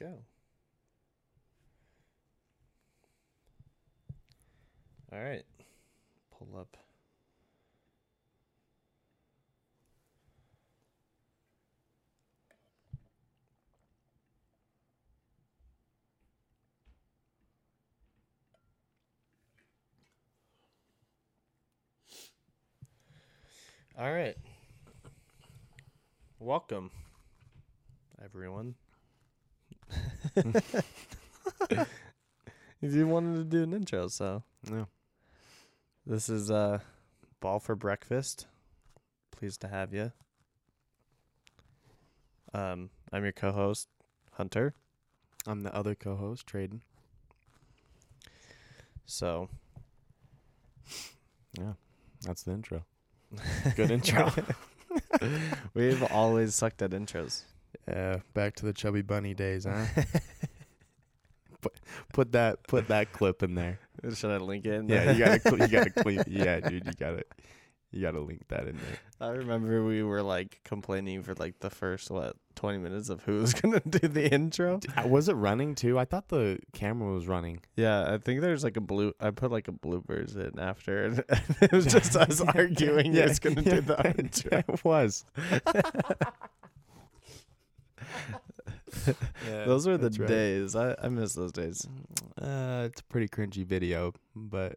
go. All right. Pull up. All right. Welcome, everyone. you wanted to do an intro, so Yeah. this is uh ball for breakfast. Pleased to have you. Um, I'm your co-host, Hunter. I'm the other co-host, Traden. So Yeah. That's the intro. Good intro. we've always sucked at intros. Yeah, back to the chubby bunny days, huh? put, put that put that clip in there. Should I link it? in Yeah, you gotta you gotta clean. Yeah, dude, you gotta you gotta link that in there. I remember we were like complaining for like the first what twenty minutes of who was gonna do the intro. Uh, Was it running too? I thought the camera was running. Yeah, I think there's like a blue. I put like a bloopers in after, and it was just us arguing. Yeah, who's gonna yeah, do the intro? It was. Those were the right. days. I I miss those days. Uh, it's a pretty cringy video, but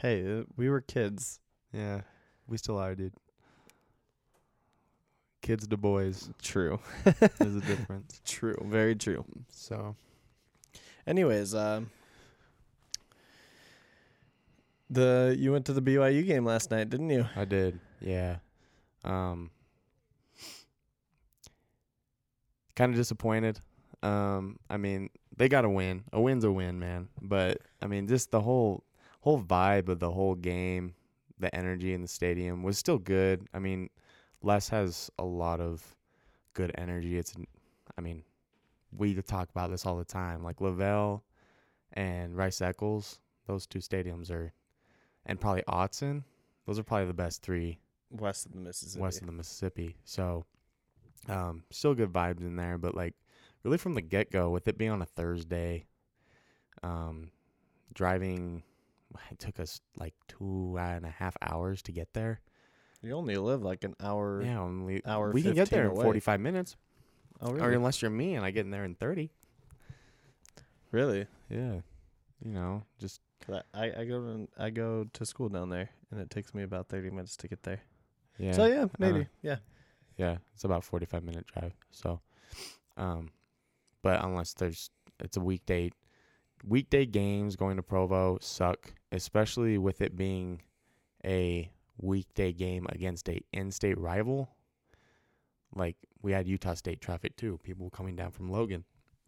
Hey, uh, we were kids. yeah, we still are, dude. Kids to boys, True, there's a difference. true, very true. So Anyways, um, the you went to the BYU game last night, didn't you? I did, yeah. Um, kind of disappointed. Um, I mean, they got to win. A win's a win, man. But I mean, just the whole whole vibe of the whole game, the energy in the stadium was still good. I mean, Les has a lot of good energy. It's, I mean, we talk about this all the time. Like LaVell and Rice Eccles, those two stadiums are, and probably Autzen. Those are probably the best three West of the Mississippi. west of the Mississippi. So, um, still good vibes in there, but like really from the get go, with it being on a Thursday, um, driving, it took us like two and a half hours to get there. You only live like an hour. Yeah, only hour we can get 15 there in away. forty five minutes, Oh, really? or unless you're me and I get in there in thirty. really? Yeah, you know, just I I go to, I go to school down there, and it takes me about thirty minutes to get there. yeah. So yeah, maybe uh, yeah. Yeah, it's about forty five minute drive. So, um, but unless there's it's a weekday, weekday games going to Provo suck, especially with it being a weekday game against a in-state rival. Like we had Utah State traffic too, people coming down from Logan.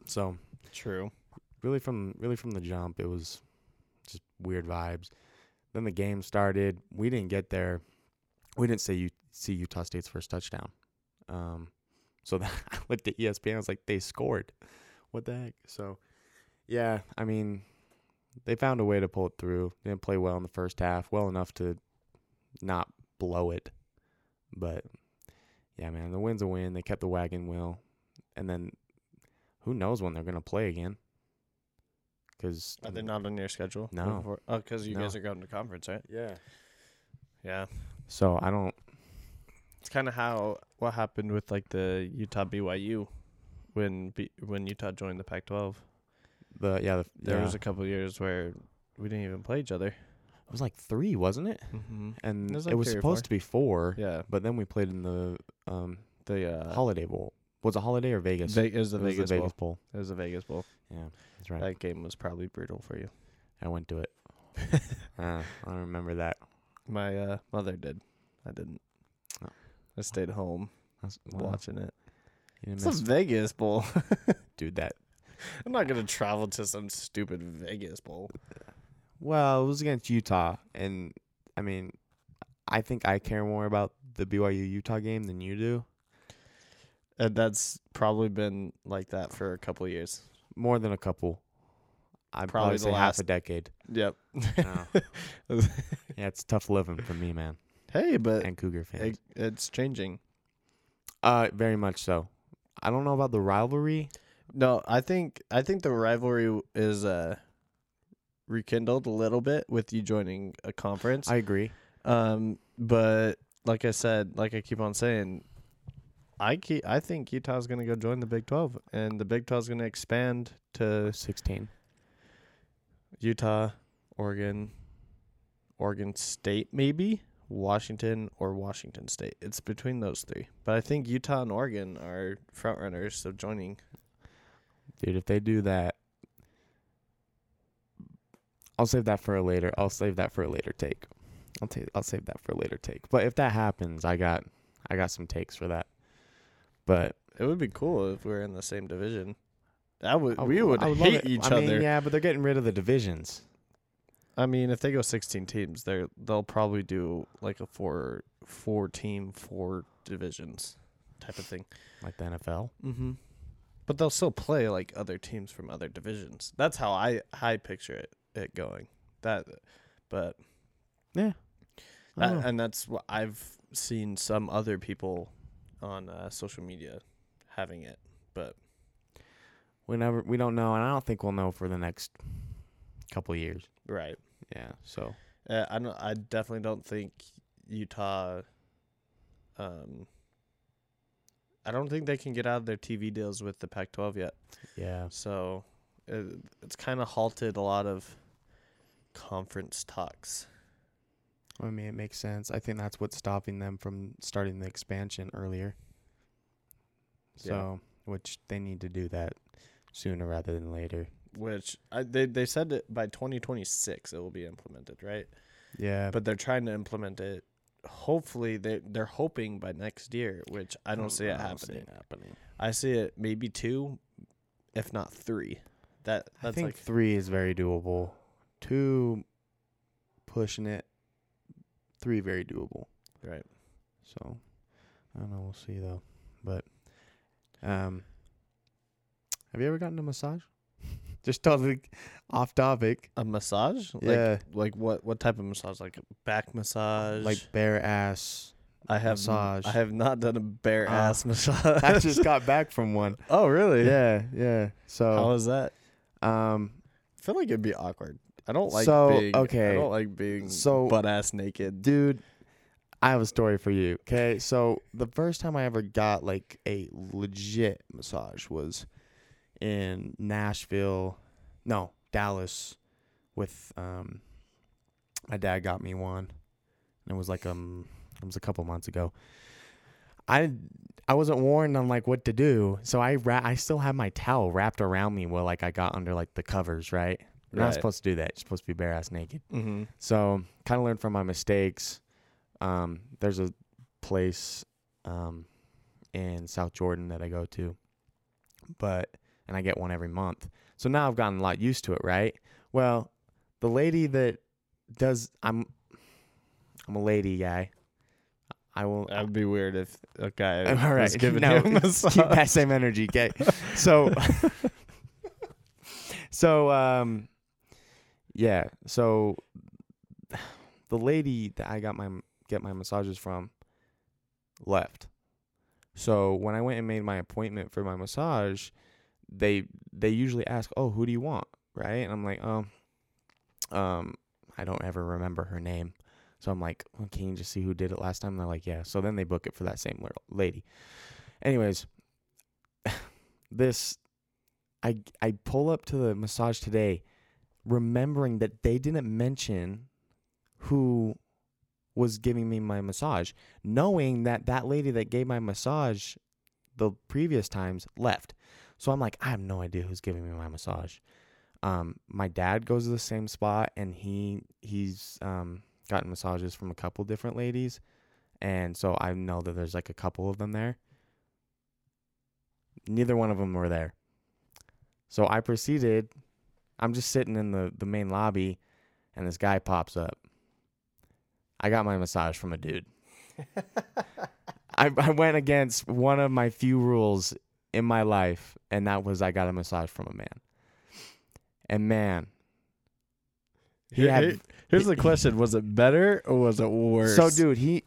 So True. really from really from the jump, it was just weird vibes. Then the game started. We didn't get there. We didn't say you see Utah State's first touchdown. Um, so that I looked at ESPN. I was like, they scored. What the heck? So, yeah, I mean, they found a way to pull it through. They didn't play well in the first half, well enough to not blow it. But yeah, man, the win's a win. They kept the wagon wheel, and then who knows when they're gonna play again? Because Are they not on your schedule? No. Before- Oh, because you No. guys are going to conference, right? Yeah. Yeah. So I don't. It's kind of how what happened with like the Utah BYU when B, when Utah joined the Pac-12. The yeah, the, There yeah. was a couple years where we didn't even play each other. it was like three, wasn't it? Mm-hmm. And It was it was supposed to be four, Yeah. but then we played in the um The uh, Holiday Bowl. Was it Holiday or Vegas? Ve- it was the It was Vegas, the Vegas Bowl. Bowl. It was the Vegas Bowl. Yeah, that's right. That game was probably brutal for you. I went to it. uh, I remember that. My uh, mother did. I didn't. I stayed home That's, well, watching it. you It's a miss, Vegas Bowl. dude. That I'm not gonna travel to some stupid Vegas Bowl. well, it was against Utah, and I mean, I think I care more about the BYU Utah game than you do. And that's probably been like that for a couple of years. More than a couple. I'd Probably probably, the say half a decade. Yep. Yeah, it's tough living for me, man, hey, but and Cougar fans. it, it's changing. Uh, very much so. I don't know about the rivalry. No, I think I think the rivalry is uh rekindled a little bit with you joining a conference. I agree. um, but like I said, like I keep on saying, I keep I think Utah's gonna go join the Big Twelve, and the Big 12 is gonna expand to 16. Utah, Oregon, Oregon State, maybe Washington or Washington State. It's between those three, but I think Utah and Oregon are front runners of joining. Dude, if they do that, I'll save that for a later. I'll save that for a later take. I'll take. I'll save that for a later take. But if that happens, I got, I got some takes for that. But It would be cool if we were in the same division. That would we would love hate each I other. Yeah, but they're getting rid of the divisions. I mean, if they go 16 teams, they they'll probably do like a four four team, four divisions type of thing. like the NFL. Mm-hmm. But they'll still play like other teams from other divisions. That's how I I picture it it going. That, but Yeah. That, and that's what I've seen some other people on uh, social media having it. But we never. We don't know, and I don't think we'll know for the next couple years. right, Yeah. So uh, I don't. I definitely don't think Utah. Um, I don't think they can get out of their TV deals with the Pac-12 yet. yeah. So it, it's kind of halted a lot of conference talks. I mean, it makes sense. I think that's what's stopping them from starting the expansion earlier. Yeah. So, which they need to do that sooner rather than later. Which I, they they said that by 2026 it will be implemented, right? Yeah, But they're trying to implement it. Hopefully they they're hoping by next year, which I don't see it I don't see happening. it happening. I see it maybe two, if not three. That I that's think like three is very doable. Two, pushing it. Three very doable. right. So, I don't know. We'll see though. But, um, have you ever gotten a massage? Just totally off topic. A massage? Yeah. Like like what what type of massage? Like back massage? Like bare ass. I have massage. I have not done a bare Ah. ass massage. I just got back from one. Oh really? Yeah, yeah. How So, was that? um, I feel like it'd be awkward. I don't like So, being okay. I don't like being So- butt ass naked. dude, I have a story for you. Okay, so the first time I ever got like a legit massage was in Nashville, no Dallas, with um, my dad got me one. And it was like um, it was a couple months ago. I I wasn't warned on like what to do, so I ra- I still had my towel wrapped around me while like I got under like the covers, right? You're Right. not supposed to do that. You're supposed to be bare ass naked. Mm-hmm. So kind of learned from my mistakes. Um, there's a place um, in South Jordan that I go to, but and I get one every month. So now I've gotten a lot used to it, right? Well, the lady that does I'm I'm a lady guy. I will. That'd be weird if a guy all right, was giving no, a massage. keep that same energy, okay? So, so um, yeah. So the lady that I got my get my massages from left. So when I went and made my appointment for my massage, they they usually ask, "Oh, who do you want?" Right? And I'm like, "Um, um, I don't ever remember her name." So I'm like, well, "Can you just see who did it last time?" And they're like, "Yeah." So then they book it for that same lady. Anyways, this I I pull up to the massage today, remembering that they didn't mention who was giving me my massage, knowing that that lady that gave my massage the previous times left. So I'm like, I have no idea who's giving me my massage. Um, my dad goes to the same spot, and he he's um gotten massages from a couple different ladies, and so I know that there's like a couple of them there. Neither one of them were there. So I proceeded. I'm just sitting in the the main lobby, and this guy pops up. I got my massage from a dude. I, I went against one of my few rules in my life, and that was I got a massage from a man. And man, he Here- had here's the question: Was it better or was it worse? so dude, he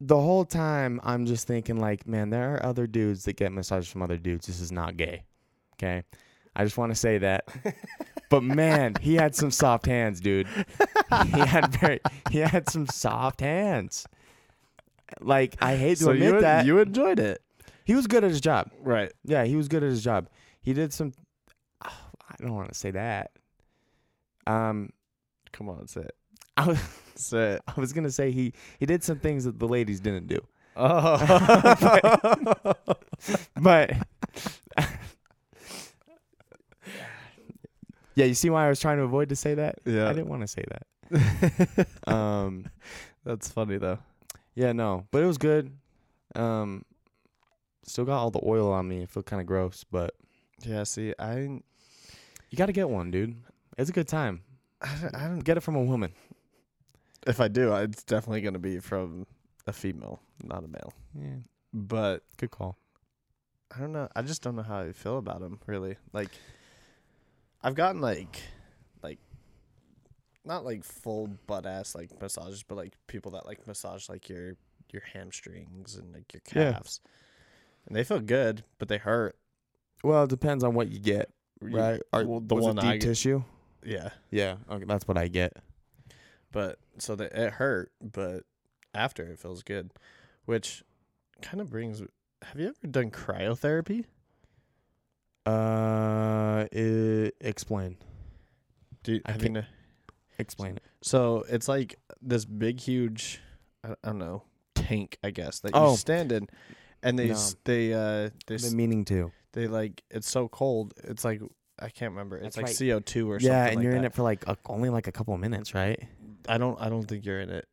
the whole time I'm just thinking like, man, there are other dudes that get massages from other dudes. This is not gay. Okay, I just want to say that. but man, he had some soft hands, dude. He had very he had some soft hands. Like I hate to so admit you that you enjoyed it, he was good at his job. right? Yeah, he was good at his job. He did some. I don't want to say that. Um, Come on, say it. I was, Say it. I was gonna say he he did some things that the ladies didn't do, Oh, but yeah, you see why I was trying to avoid to say that. Yeah, I didn't want to say that. Um, That's funny though. yeah, no, but it was good. Um, still got all the oil on me. I feel kind of gross, but Yeah. See, I you got to get one, dude. It's a good time. I don't, I don't Get it from a woman. If I do, it's definitely going to be from a female, not a male. Yeah, But good call. I don't know. I just don't know how I feel about them. Really, like I've gotten like, like, not like full butt ass like massages, but like people that like massage like your your hamstrings and like your calves. Yeah. And they feel good, but they hurt. Well, it depends on what you get, You- right? Are, well, the was one it deep I tissue. Yeah, Yeah, okay, that's what I get. but so that it hurt, but after it feels good, which kind of brings. Have you ever done cryotherapy? Uh, i explain. Do you, I have you can't- kn- Explain it. So it's like this big, huge, I, I don't know, tank, I guess that Oh. you stand in, and they No. s they uh they The s- meaning to. they like it's so cold. It's like I can't remember. It's That's like right. CO two or Yeah, something. and like you're in that. it for like a, only like a couple of minutes, right? I don't I don't think you're in it.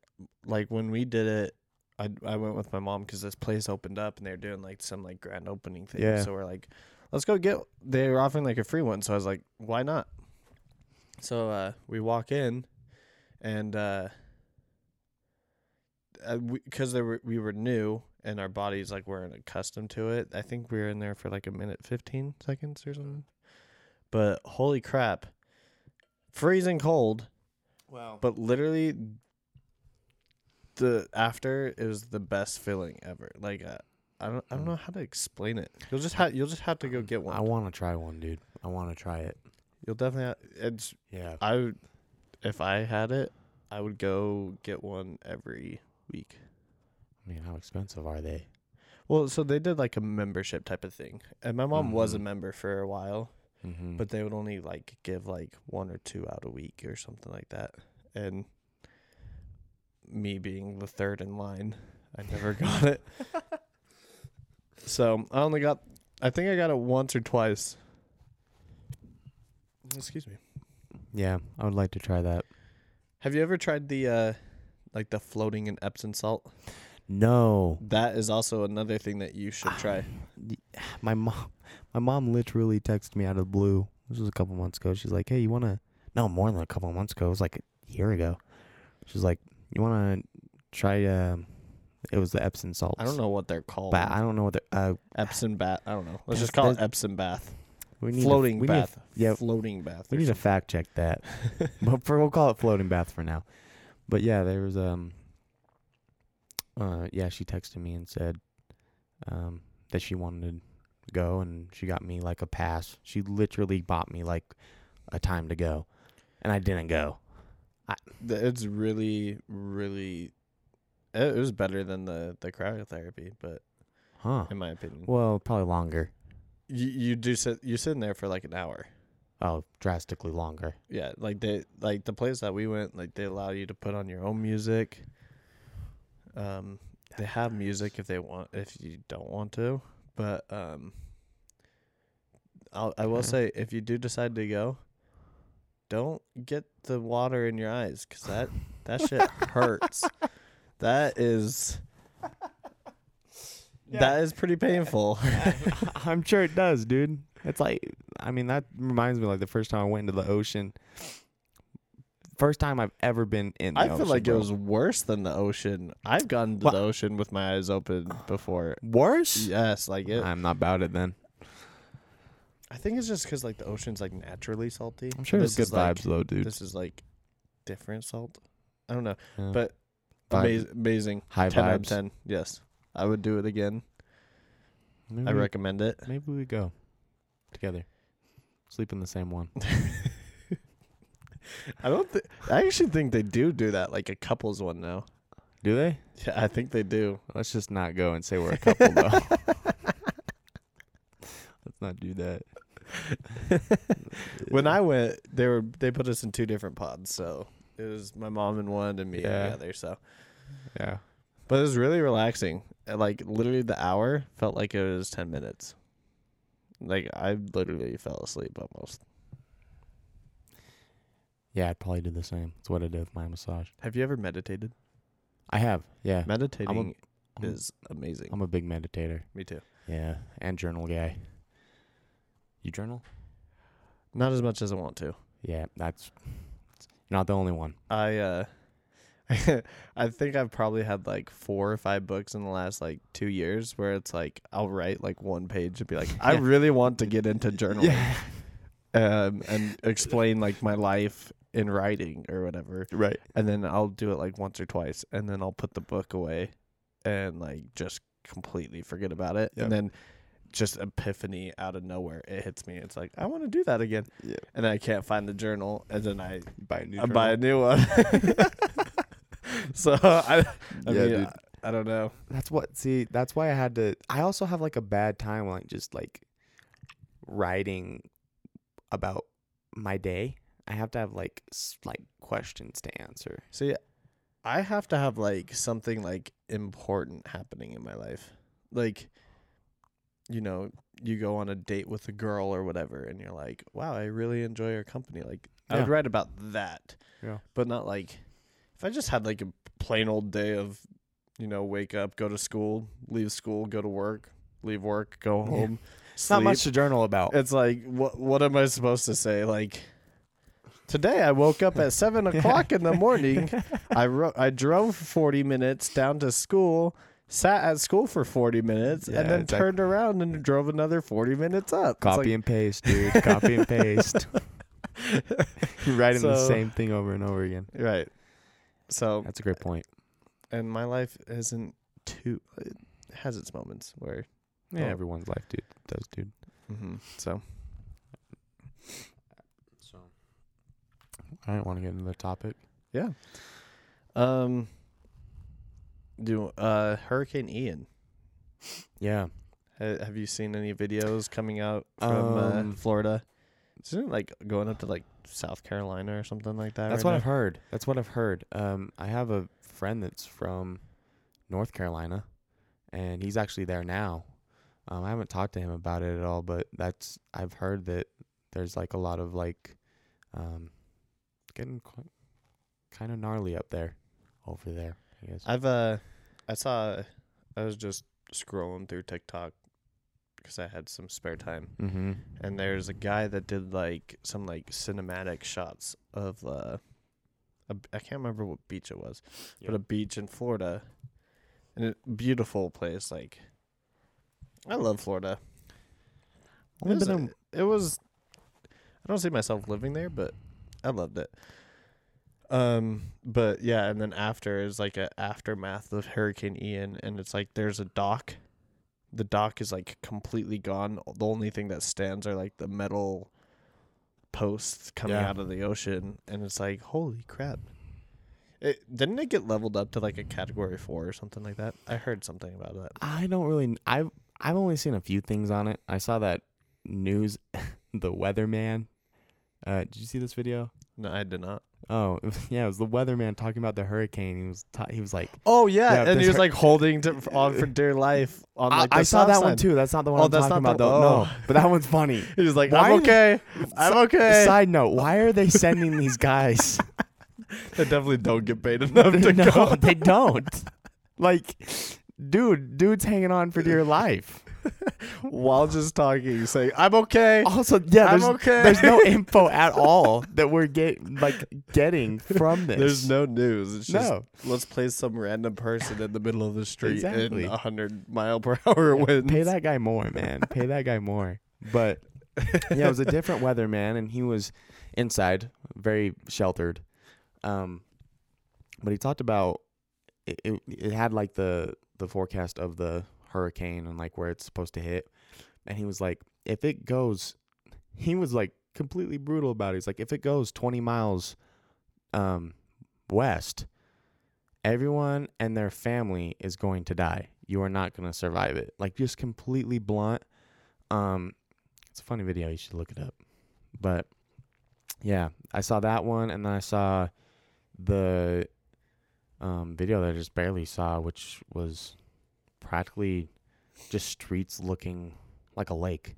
Like when we did it, I I went with my mom because this place opened up and they were doing like some like grand opening thing. Yeah. So we're like, let's go get. They were offering like a free one, so I was like, why not? So uh, we walk in, and uh, because they were we were new and our bodies like weren't accustomed to it. I think we were in there for like a minute fifteen seconds or something. But holy crap, freezing cold Well, but literally the after is the best feeling ever like uh, i don't i don't Mm. know how to explain it you'll just have you'll just have to go get one I want to try one, dude. I want to try it. you'll definitely have, it's Yeah. i would if i had it i would go get one every week I mean, how expensive are they? well so they did like a membership type of thing and my mom was a Mhm. member for a while Mm-hmm. but they would only like give like one or two out a week or something like that and me being the third in line i never got it so i only got i think i got it once or twice excuse me yeah, I would like to try that. have you ever tried the uh like the floating in epsom salt No, that is also another thing that you should try my mom, my mom literally texted me out of the blue. This was a couple months ago. She's like, "Hey, you wanna?" No, more than a couple months ago. It was like a year ago. She's like, "You wanna try?" Um, it was the Epsom salts. i don't know what they're called But I don't know what the uh. epsom bath i don't know let's just call it epsom bath We need a- floating we need a- bath yeah, floating bath we need to fact check that. but for we'll call it floating bath for now. But yeah, there was um. Uh, yeah, she texted me and said, um, that she wanted to go, and she got me like a pass. She literally bought me like a time to go, and I didn't go. Th- It's really, really. It was better than the the cryotherapy, but Huh? in my opinion, Well, probably longer. you you do sit you sit in there for like an hour. Oh, drastically longer. Yeah, like they like the place that we went, like they allow you to put on your own music. Um, they have music if they want, if you don't want to, but um, I'll I will Okay. say if you do decide to go, don't get the water in your eyes because that that shit hurts. That is. That is pretty painful. I'm sure it does, dude. It's like, I mean, that reminds me like the first time I went into the ocean. First time I've ever been in. The I feel ocean, like it was worse than the ocean. I've gone to Wha- the ocean with my eyes open before. worse. Yes, like it. I'm not about it then. I think it's just because like the ocean's like naturally salty. I'm sure it's good is, like- vibes though, dude. This is like different salt. I don't know, Yeah. but amaz- amazing. high ten out of vibes. ten. Yes, I would do it again. Maybe, I recommend it. maybe we go together. Sleep in the same one. I don't. Th- I actually think they do do that, like a couples one now. Do they? Yeah, I think they do. Let's just not go and say we're a couple though. Let's not do that. When I went, they were they put us in two different pods, so it was my mom in one and me Yeah. in the other. So, yeah. but it was really relaxing. Like literally, the hour felt like it was ten minutes. Like I literally fell asleep almost. Yeah, I'd probably do the same. That's what I did with my massage. Have you ever meditated? I have. Yeah. Meditating I'm- is amazing. I'm a big meditator. me too. Yeah, and journal guy. You journal? Not as much as I want to. Yeah, that's not the only one. I uh I think I've probably had like four or five books in the last like two years where it's like I'll write like one page and be like, I really want to get into journaling. Um and explain like my life in writing or whatever. Right. And then I'll do it like once or twice and then I'll put the book away and like just completely forget about it. Yep. And then just epiphany out of nowhere it hits me. It's like, I want to do that again. Yeah. And I can't find the journal and then I Buy a new I buy a new one. so I, I Yeah, mean, dude. I, I don't know. That's what. See, that's why I had to. I also have like a bad time, like just like writing about my day. I have to have like s- like questions to answer. See, I have to have like something like important happening in my life, like, you know, you go on a date with a girl or whatever, and you're like, wow, I really enjoy her company. Like, I would write about that, Yeah. but not like if I just had like a plain old day of, you know, wake up, go to school, leave school, go to work, leave work, go Yeah. home. It's not much to journal about. It's like what what am I supposed to say? Like today I woke up at seven o'clock in the morning. I ro- I drove forty minutes down to school, sat at school for forty minutes, Yeah, and then it's like- turned around and drove another forty minutes up. It's Copy like- and paste, dude. Copy and paste. You're writing the So- same thing over and over again. right. So That's a great point. and my life isn't too. It has its moments where. Yeah, Oh. everyone's life, dude, does, dude. Mm-hmm. So So, I don't want to get into the topic. yeah. Um. Do uh Hurricane Ian. Yeah, Ha- Have you seen any videos coming out from Um, uh, Florida? Isn't it like going up to like South Carolina or something like that? That's right what now? I've heard. That's what I've heard. Um, I have a friend that's from North Carolina, and he's actually there now. Um, I haven't talked to him about it at all, but that's I've heard that there's like a lot of like, um, getting quite, kind of gnarly up there, over there. I guess. I've uh, I saw, I was just scrolling through TikTok because I had some spare time, mm-hmm. and there's a guy that did like some like cinematic shots of uh, a, I can't remember what beach it was, Yeah. but a beach in Florida, and a beautiful place. Like, I love Florida. It was, been it was I don't see myself living there, but I loved it. Um, but yeah, and then after is like a aftermath of Hurricane Ian, and it's like there's a dock. The dock is like completely gone. The only thing that stands are like the metal posts coming Yeah. out of the ocean, and it's like holy crap. It didn't it get leveled up to like a category four or something like that? I heard something about that. I don't really. I've I've only seen a few things on it. I saw that news, the weatherman. Uh, did you see this video? No, I did not. Oh, yeah, it was the weatherman talking about the hurricane. He was ta- he was like, Oh yeah, Yeah, and he was hur- like holding to, on for dear life on I, like the I saw that one too. That's not the one Oh, I'm that's talking not about the- though. oh. No, but that one's funny. He was like, Why "I'm okay, I'm okay." Side note: Why are they sending these guys? They definitely don't get paid enough to no, go. they don't. Like, dude, dude's hanging on for dear life. While just talking, saying, "I'm okay." Also, yeah, I'm there's, okay. there's no info at all that we're get like getting from this. There's no news. It's just No. let's play some random person in the middle of the street Exactly. in a hundred mile per hour winds. Pay that guy more, man. Pay that guy more. But yeah, it was a different weather, man, and he was inside, very sheltered. Um, but he talked about it. It, it had like the the forecast of the hurricane and like where it's supposed to hit, and he was like, if it goes, he was like completely brutal about it. He's like, if it goes 20 miles um, west, everyone and their family is going to die. You are not going to survive it. Like, just completely blunt. Um, it's a funny video. You should look it up. But yeah, I saw that one, and then I saw the um, video that I just barely saw, which was practically just streets looking like a lake.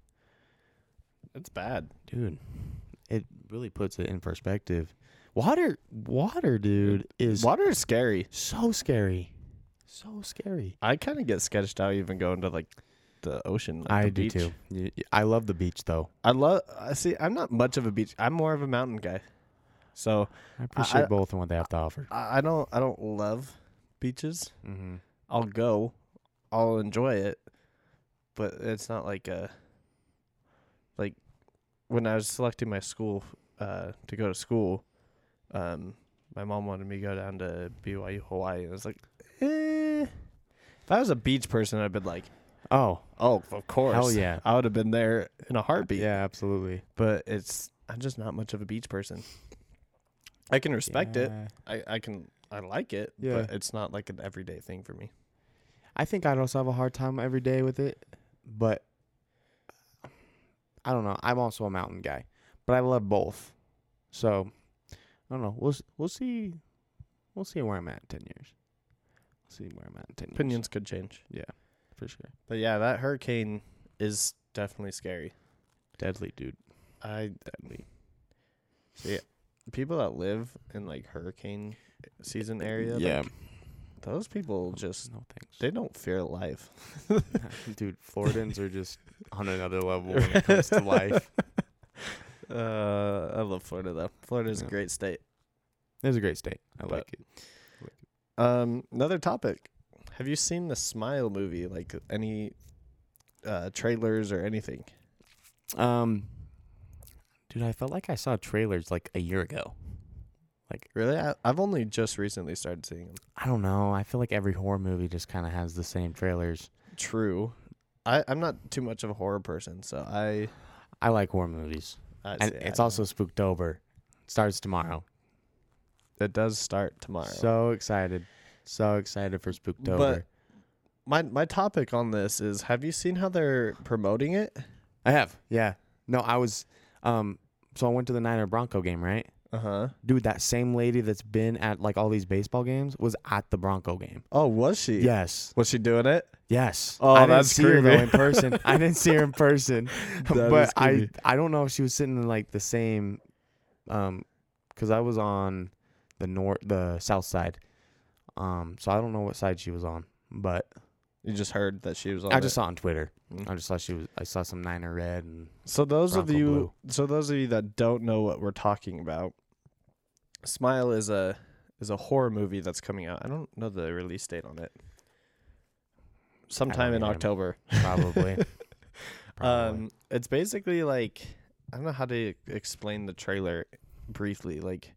It's bad. Dude, it really puts it in perspective. Water, water, dude, is Water is scary. so scary. So scary. I kind of get sketched out even going to like the ocean. Like I the do beach. too. Y- y- I love the beach though. I love. I see. I'm not much of a beach. I'm more of a mountain guy. So I appreciate I- both and what they have to offer. I, I don't. I don't love beaches. Mm-hmm. I'll go. I'll enjoy it, but it's not like a. Like, when I was selecting my school, uh, to go to school, um, my mom wanted me to go down to BYU Hawaii, and I was like, eh. If I was a beach person, I'd been like, Oh, oh, of course, hell yeah. I would have been there in a heartbeat. Yeah, absolutely. but it's I'm just not much of a beach person. I can respect it. I I can I like it, Yeah. but it's not like an everyday thing for me. I think I'd also have a hard time every day with it, but I don't know. I'm also a mountain guy, but I love both. So I don't know. We'll we'll see. We'll see where I'm at in ten years. We'll see where I'm at in ten years. Opinions could change. Yeah, for sure. But yeah, that hurricane is definitely scary. Deadly, dude. I deadly. See, people that live in like hurricane season area, yeah. like, those people just no thanks. they don't fear life. dude, Floridans are just on another level when it comes to life. Uh, I love Florida though. Florida's Yeah. a great state. It's a great state. I But- like it. Um, another topic. Have you seen the Smile movie? Like any uh trailers or anything? Um, dude, I felt like I saw trailers like a year ago. Like really? I, I've only just recently started seeing them. I don't know. I feel like every horror movie just kind of has the same trailers. True. I I'm not too much of a horror person, so I. I like horror movies, I and see- it's I- also Spooktober. Starts tomorrow. it does start tomorrow. So excited, so excited for Spooktober. But- my my topic on this is: Have you seen how they're promoting it? I have, yeah. No, I was, um. So I went to the Niner Bronco game, right? Uh huh. Dude, that same lady that's been at like all these baseball games was at the Bronco game. Oh, was she? Yes, Was she doing it? yes. Oh, I didn't that's see her though in person. I didn't see her in person, That but I. I don't know if she was sitting in like the same, um, because I was on the north, the south side, um. So I don't know what side she was on, but You just heard that she was on. I it. just saw on Twitter. Mm. I just saw she was. I saw some Niner red and So those of you, Blue. so those of you that don't know what we're talking about, Smile is a is a horror movie that's coming out. I don't know the release date on it. Sometime in. October. probably. Probably. Um, it's basically like I don't know how to explain the trailer briefly. Like,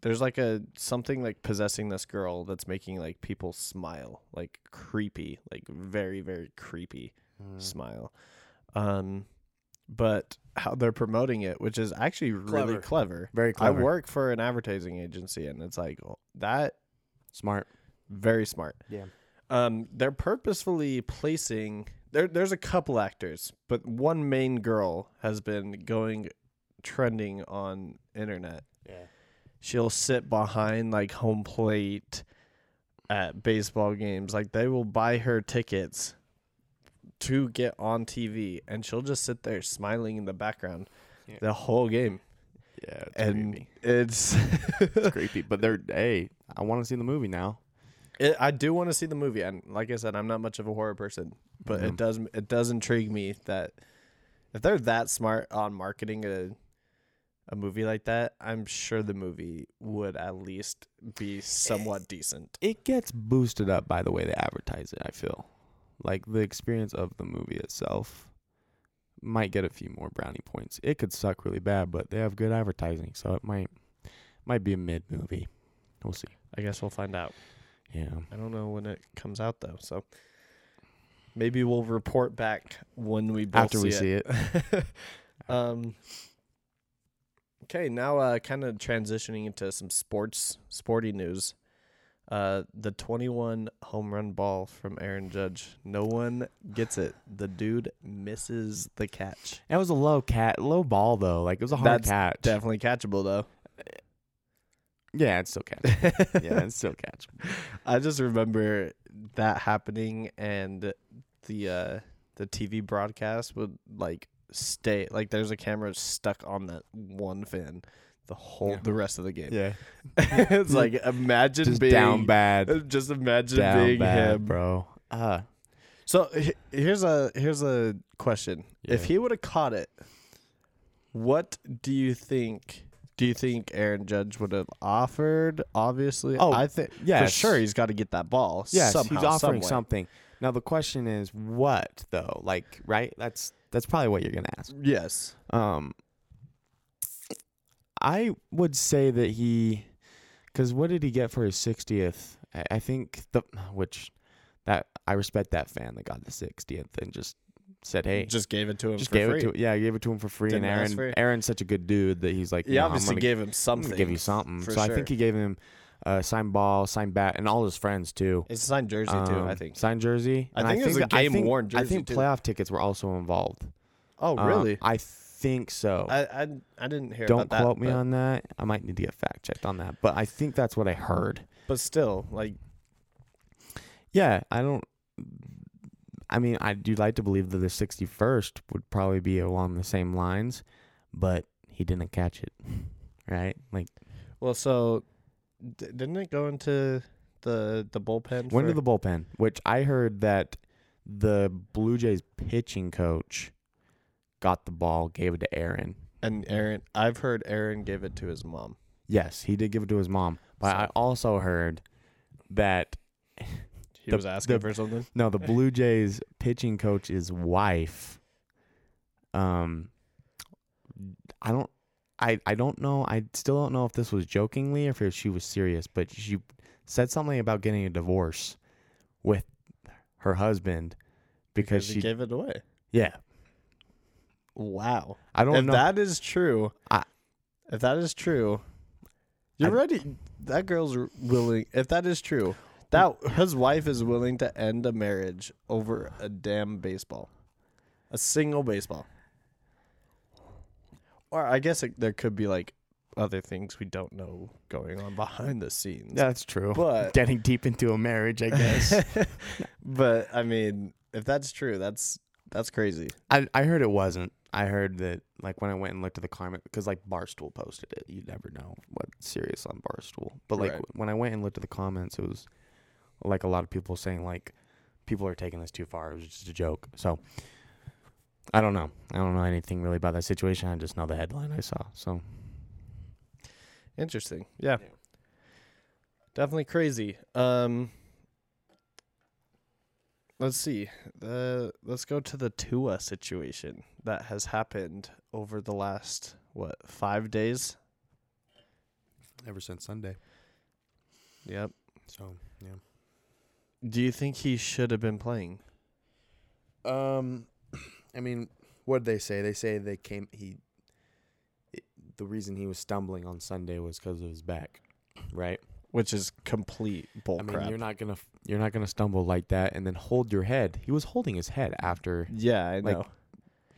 there's like a something like possessing this girl that's making like people smile, like creepy, like very very creepy Mm. smile. Um, but how they're promoting it, which is actually really Clever. Very clever. I work for an advertising agency, and it's like oh, that Smart. very smart. Yeah. Um, they're purposefully placing there. There's a couple actors, but one main girl has been going trending on internet. Yeah. She'll sit behind like home plate at baseball games. Like they will buy her tickets to get on TV, and she'll just sit there smiling in the background Yeah. the whole game. Yeah. It's and creepy. it's It's creepy. But they're hey, I want to see the movie now. It, I do want to see the movie, and like I said, I'm not much of a horror person, but it Mhm. does it does intrigue me that if they're that smart on marketing a a movie like that, I'm sure the movie would at least be somewhat decent. It gets boosted up by the way they advertise it. I feel like the experience of the movie itself might get a few more brownie points. It could suck really bad, but they have good advertising, so it might might be a mid movie. We'll see. I guess we'll find out. Yeah. I don't know when it comes out though, so maybe we'll report back when we both After we see it. um, Okay, now uh, kind of transitioning into some sports, sporty news. Uh, the 21 home run ball from Aaron Judge. No one gets it. The dude misses the catch. It was a low cat, low ball though. Like it was a hard That's catch. Definitely catchable though. yeah, it's still catchable. yeah, it's still catchable. I just remember that happening and the uh the TV broadcast would like stay like there's a camera stuck on that one fin the whole Yeah. the rest of the game. Yeah, it's like imagine just being down bad, Just imagine down being bad, him. bro. Uh, So h- here's a here's a question. If he would have caught it, what do you think? Do you think Aaron Judge would have offered? Obviously, Oh, I think yeah, for sure he's got to get that ball. somehow, he's offering some way. something. Now the question is, what though? Like, right? That's that's probably what you're gonna ask. Yes. Um, I would say that he, because what did he get for his 60th? I, I think the which that I respect that fan that got the 60th and just said, "Hey, just, just gave it to him. for gave free. it to yeah, gave it to him for free." Didn't and Aaron it. Aaron's such a good dude that he's like, He "No, I'm obviously gonna- gave him I'm something. give you something. So I think he gave him a signed ball, signed bat, and all his friends too. It's a signed jersey too. I Um, think. signed jersey. I And think it was a I think- game-worn I think too. playoff tickets were also involved. Oh, Um, really? I think so. I, I I didn't hear. Don't about that, quote me but, on that. I might need to get fact checked on that, but I think that's what I heard. But still, like, Yeah, I don't. I mean, I do like to believe that the 61st would probably be along the same lines, but he didn't catch it, right? Like, well, so d- didn't it go into the the bullpen? when for, to the bullpen, which I heard that the Blue Jays pitching coach got the ball, gave it to Aaron. and Aaron? I've heard Aaron gave it to his mom. Yes, he did give it to his mom, but I also heard that He The- was asking the- for something. No, the Blue Jays pitching coach's wife. Um, I don't, I I don't know. I still don't know if this was jokingly or if she was serious, but she said something about getting a divorce with her husband because, he she, gave it away. yeah. Wow. I don't know. if know. that is true, I- if that is true, you're I- ready. That girl's willing. If that is true, that his wife is willing to end a marriage over a damn baseball, a single baseball. Or I guess it, there could be like other things we don't know going on behind the scenes. That's true. But Getting deep into a marriage, I guess. but I mean, if that's true, that's that's crazy. I I heard it wasn't. I heard that like when I went and looked at the comment because like Barstool posted it. You never know what's serious on Barstool. But like Right. when I went and looked at the comments, it was like a lot of people saying like people are taking this too far. It was just a joke. So I don't know. I don't know anything really about that situation. I just know the headline I saw. So Interesting. Yeah. Yeah. Definitely crazy. Um Let's see. Uh let's go to the Tua situation that has happened over the last what, 5 days? ever since Sunday. Yep. So yeah. Do you think he should have been playing? Um, I mean, what did they say? They say they came. He. It, the reason he was stumbling on Sunday was because of his back, right? Which is complete bull I mean, crap. you're not gonna you're not gonna stumble like that and then hold your head. He was holding his head after, yeah, I like, know.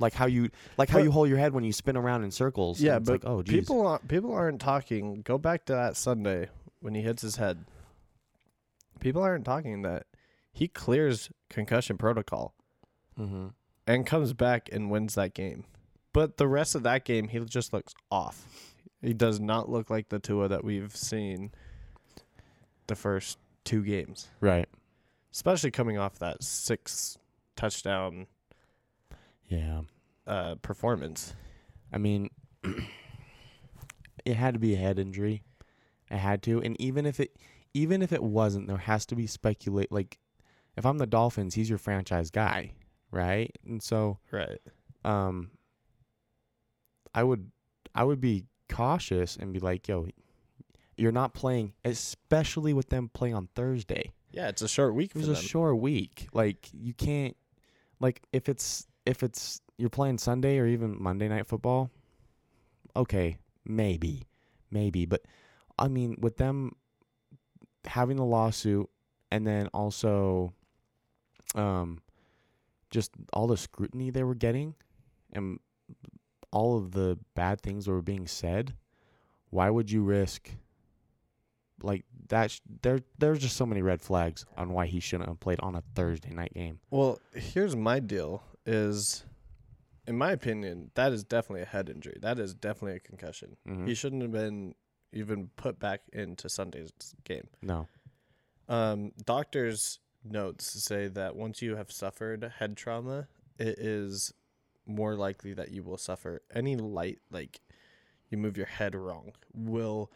like how you like how But- you hold your head when you spin around in circles. Yeah, and it's but like, oh, geez. people aren't, people aren't talking. Go back to that Sunday when he hits his head. People aren't talking that he clears concussion protocol Mm-hmm. And comes back and wins that game. But the rest of that game, he just looks off. He does not look like the Tua that we've seen the first two games, Right. especially coming off that six touchdown Yeah. uh, performance. I mean, it had to be a head injury. It had to, and even if it, even if it wasn't, there has to be speculate. Like, if I'm the Dolphins, he's your franchise guy, right? And so, Right. um, I would, I would be cautious and be like, yo, you're not playing, especially with them playing on Thursday. Yeah, it's a short week It for was a them. short week. Like you can't, like if it's if it's you're playing Sunday or even Monday night football, okay, maybe, maybe, but I mean, with them having the lawsuit and then also, um, just all the scrutiny they were getting, and all of the bad things that were being said, why would you risk? Like that, sh- there, there's just so many red flags on why he shouldn't have played on a Thursday night game. Well, here's my deal is in my opinion, that is definitely a head injury. That is definitely a concussion. Mhm. He shouldn't have been even put back into Sunday's game. No, Um, doctors' notes say that once you have suffered head trauma, it is more likely that you will suffer any light, like you move your head wrong, will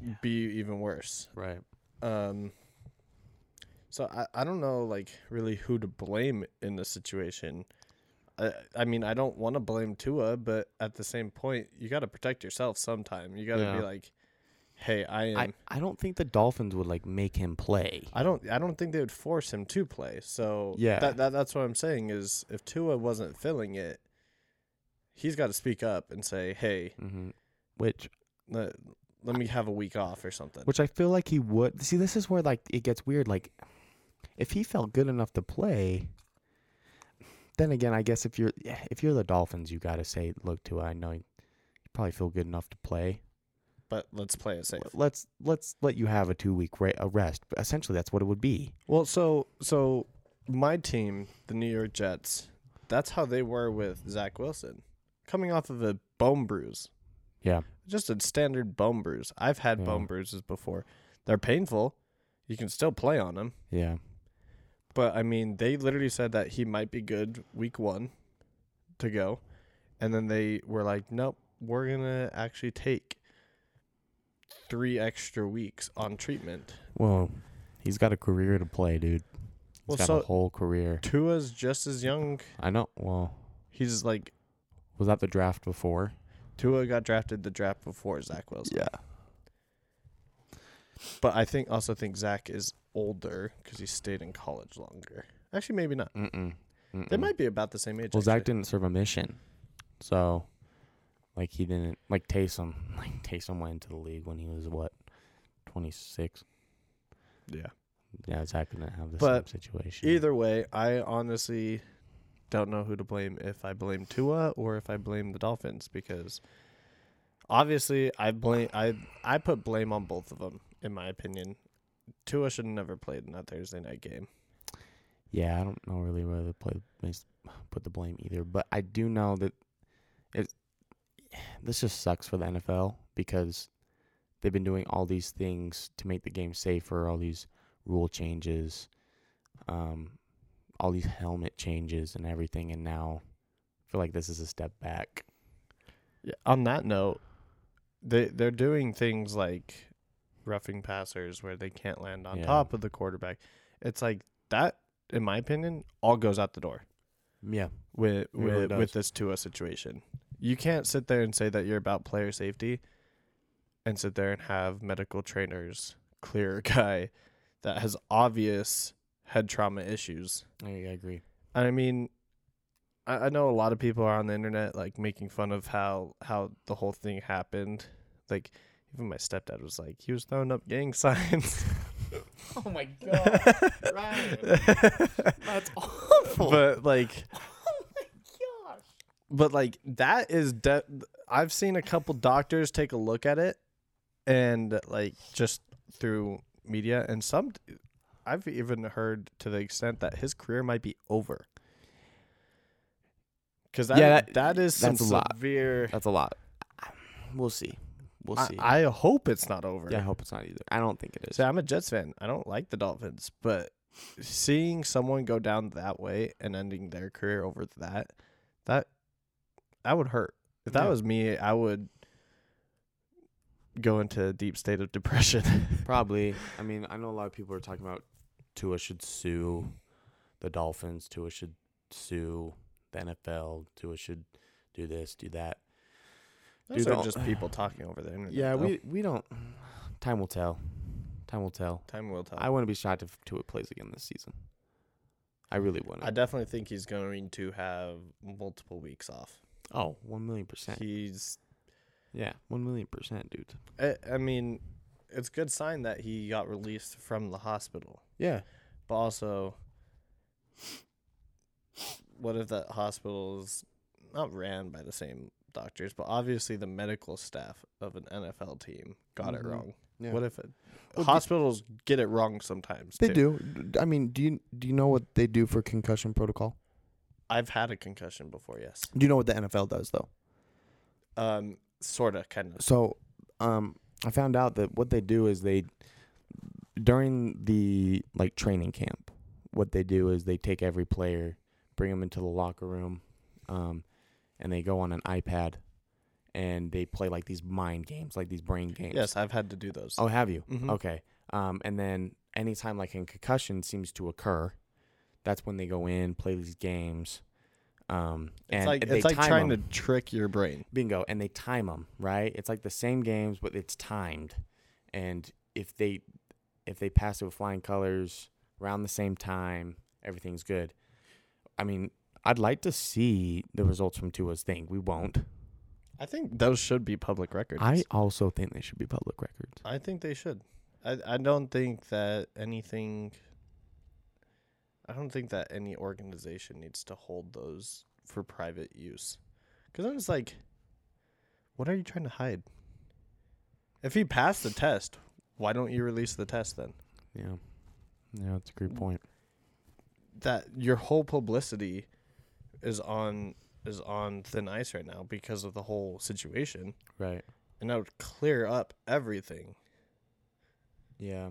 Yeah. be even worse. right? Um, so I, I don't know like really who to blame in this situation. I I mean I don't want to blame Tua, but at the same point you got to protect yourself sometime. You got to Yeah. be like, hey, I am. I, I don't think the Dolphins would like make him play. I don't I don't think they would force him to play. So Yeah. that, that that's what I'm saying is if Tua wasn't filling it, he's got to speak up and say, "Hey, hmm Which let, let me have a week off or something." which I feel like he would. See, this is where like it gets weird. Like, if he felt good enough to play, then again, I guess if you're if you're the Dolphins, you got to say, look, to I know you probably feel good enough to play. But let's play it safe. Let's let's let you have a two week ra- a rest. Essentially, that's what it would be. Well, so so my team, the New York Jets, that's how they were with Zach Wilson, coming off of a bone bruise, Yeah, just a standard bone bruise. I've had Yeah. bone bruises before. They're painful. You can still play on them. yeah, But I mean, they literally said that he might be good week one to go. And then they were like, nope, we're going to actually take three extra weeks on treatment. Well, he's got a career to play, dude. He's Well, got so- a whole career. Tua's just as young. I know. Well, He's like, was that the draft before? Tua got drafted the draft before Zach Wilson. Yeah. But I think also think Zach is older because he stayed in college longer. Actually, maybe not. Mm-mm. They Mm-mm. might be about the same age. Well, Zach didn't serve a mission, so like he didn't like Taysom. Like Taysom went into the league when he was what twenty six. Yeah. Yeah, Zach didn't have the But same situation. Either way, I honestly don't know who to blame. If I blame Tua or if I blame the Dolphins, because obviously I blame I I put blame on both of them. In my opinion, Tua should have never played in that Thursday night game. Yeah, I don't know really where to play put the blame either, but I do know that. This just sucks for the NFL because they've been doing all these things to make the game safer, all these rule changes, um, all these helmet changes and everything, and now I feel like this is a step back. Yeah. On that note, they they're doing things like roughing passers where they can't land on Yeah. top of the quarterback. It's like that, in my opinion, all goes out the door. Yeah, with with, with this Tua situation. You can't sit there and say that you're about player safety and sit there and have medical trainers clear a guy that has obvious head trauma issues. I, I agree. I mean I, I know a lot of people are on the internet like making fun of how how the whole thing happened. Like even my stepdad was like he was throwing up gang signs. Oh my god, Ryan, that's awful. but like my gosh. But like that is de- I've seen a couple doctors take a look at it and like just through media and some I've even heard to the extent that his career might be over. Cuz that, Yeah, that- that is some that's a lot. That's a lot. We'll see. We'll I, see. I hope it's not over. yeah, I hope it's not either. I don't think it is. See, I'm a Jets fan. I don't like the Dolphins, but seeing someone go down that way and ending their career over that, that that would hurt. If that Yeah. was me, I would go into a deep state of depression. Probably. I mean, I know a lot of people are talking about Tua should sue the Dolphins. Tua should sue the NFL. Tua should do this, do that. Those Dude, are just people talking over the internet. Yeah, though. we we don't. Time will tell. Time will tell. time will tell. I wouldn't be shocked if Tua plays again this season. I really wouldn't. I definitely think he's going to have multiple weeks off. Oh, one million percent. He's Yeah, one million percent, dude. I, I mean, it's a good sign that he got released from the hospital. Yeah, But also, what if that hospital is not ran by the same doctors, but obviously the medical staff of an NFL team got Mhm. it wrong? yeah. What if it, Well, hospitals get it wrong sometimes? they too. do. I mean, do you do you know what they do for concussion protocol? I've had a concussion before, yes. Do you know what the NFL does though? Um, sorta, kind of. So, um, I found out that what they do is they during the like training camp, what they do is they take every player, bring them into the locker room, um, and they go on an iPad, and they play like these mind games, like these brain games. Yes, I've had to do those. Oh, have you? Mhm. Okay. Um, and then anytime like a concussion seems to occur, that's when they go in, play these games. Um, It's like it's like trying 'em. to trick your brain. bingo, and they time them right. It's like the same games, but it's timed. And if they if they pass it with flying colors around the same time, everything's good. I mean, I'd like to see the results from Tua's thing. We won't. I think those should be public records. I also think they should be public records. I think they should. I I don't think that anything. I don't think that any organization needs to hold those for private use, because I was like, what are you trying to hide? If he passed the test, why don't you release the test then? Yeah. Yeah, that's a great mm. point. That your whole publicity is on is on thin ice right now because of the whole situation, Right. and that would clear up everything. Yeah.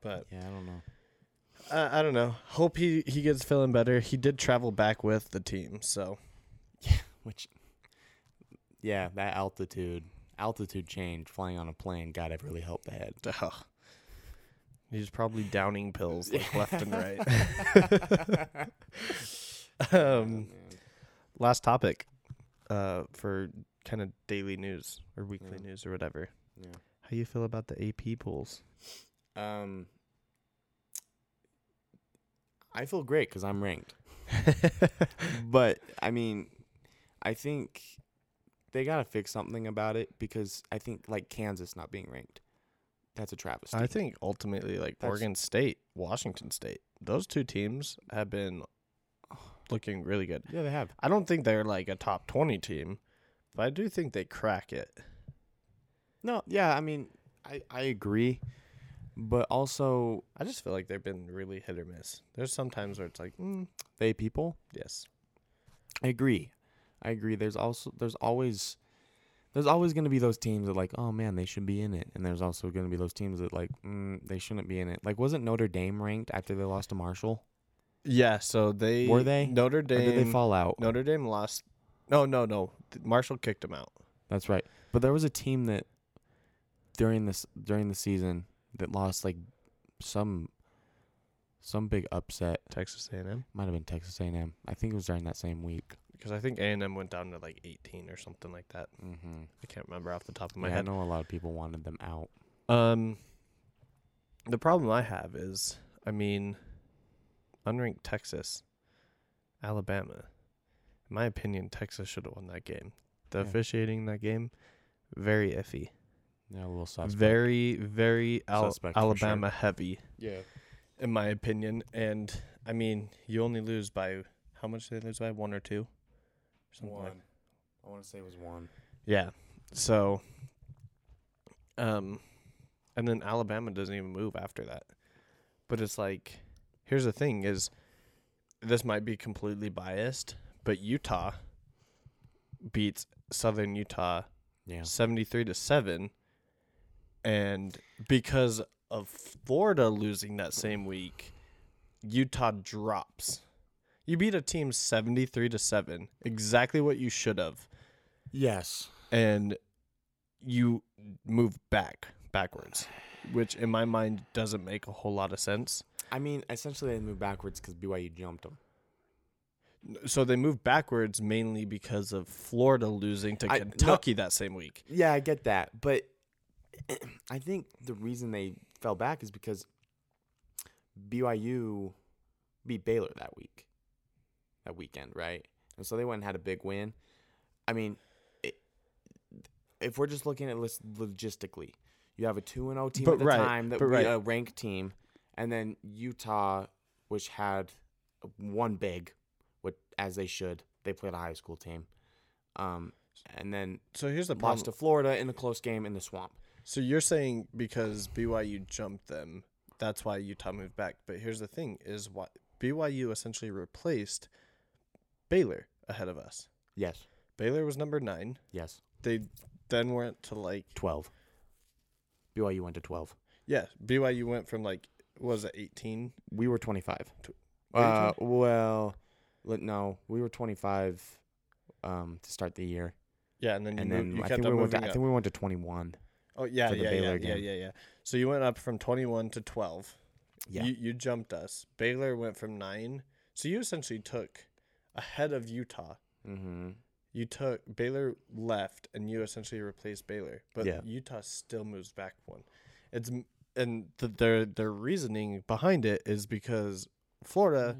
But Yeah, I don't know. I, I don't know. Hope he he gets feeling better. He did travel back with the team, so yeah. Which Yeah, that altitude altitude change flying on a plane gotta really help the head. he's probably downing pills like left and right. um, last topic, uh, for kind of daily news or weekly Yeah. news or whatever. Yeah. How you feel about the AP polls? Um I feel great cuz I'm ranked. but I mean, I think they got to fix something about it because I think like Kansas not being ranked. That's a travesty. I think ultimately, like That's- Oregon State, Washington State, those two teams have been looking really good. yeah, they have. I don't think they're like a top 20 team, but I do think they crack it. No, yeah, I mean, I I agree, but also I just feel like they've been really hit or miss. There's some times where it's like, mm, they people. yes. I agree. I agree. There's also there's always there's always going to be those teams that like, oh man, they should be in it, and there's also going to be those teams that like, mm, they shouldn't be in it. Like, wasn't Notre Dame ranked after they lost to Marshall? Yeah, so they Were they? Notre Dame did they fall out? Notre Dame lost. No, no, no. Marshall kicked them out. That's right. But there was a team that during this during the season that lost like some some big upset. Texas A&M Might have been Texas A&M. I think it was during that same week. because I think A&M went down to like 18 or something like that. Mm-hmm. I can't remember off the top of my Yeah, I know a lot of people wanted them out. Um, the problem I have is, I mean, unranked Texas, Alabama. In my opinion, Texas should have won that game. The Yeah. officiating in that game, very iffy. Yeah, a little suspect. Very, very Al- Suspect for sure. Alabama heavy, yeah. in my opinion. And I mean, you only lose by how much did they lose by? One or two? Something like One. I want to say it was one. Yeah. So um and then Alabama doesn't even move after that. But it's like here's the thing is this might be completely biased, but Utah beats Southern Utah Yeah. 73 to 7 and because of Florida losing that same week, Utah drops. You beat a team 73 to 7, exactly what you should have Yes. and you move back backwards, which in my mind doesn't make a whole lot of sense. I mean, essentially they moved backwards because BYU jumped them. So they moved backwards mainly because of Florida losing to I- no- Kentucky that same week. Yeah, I get that, but I think the reason they fell back is because BYU beat Baylor that week, that weekend, right? And so they went and had a big win. I mean, it, if we're just looking at this logistically, you have a two and zero team But at the right, time that we right. a ranked team, and then Utah, which had one big, which as they should, they played a high school team, um, and then So here's the lost problem. to Florida in a close game in the swamp. So you're saying because BYU jumped them, that's why Utah moved back. But here's the thing: is what BYU essentially replaced Baylor ahead of us. Yes, Baylor was number nine. yes, They then went to like twelve. BYU went to twelve. yeah. BYU went from like was it eighteen? We were twenty five. Tw- were you Uh, well, no, we were twenty five, um, to start the year, Yeah, and then and then I think we went. To, I think we went to twenty one. Oh yeah, for the yeah, Baylor yeah, yeah, game. yeah, yeah. So you went up from twenty one to twelve. Yeah. You you jumped us. Baylor went from nine. So you essentially took ahead of Utah. mm-hmm. You took Baylor left, and you essentially replaced Baylor, but Yeah. Utah still moves back one. It's and the, their their reasoning behind it is because Florida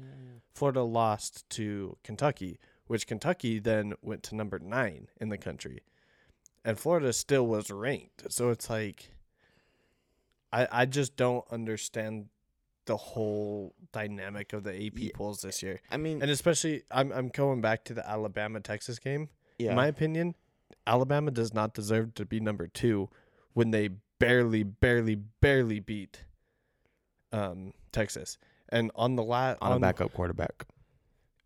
Florida lost to Kentucky, which Kentucky then went to number nine in the country, and Florida still was ranked. So it's like, I I just don't understand the whole dynamic of the AP Yeah. polls this year, I mean, and especially I'm I'm going back to the Alabama Texas game. yeah, In my opinion, Alabama does not deserve to be number two when they barely, barely, barely beat um, Texas. And on the last, on a backup quarterback.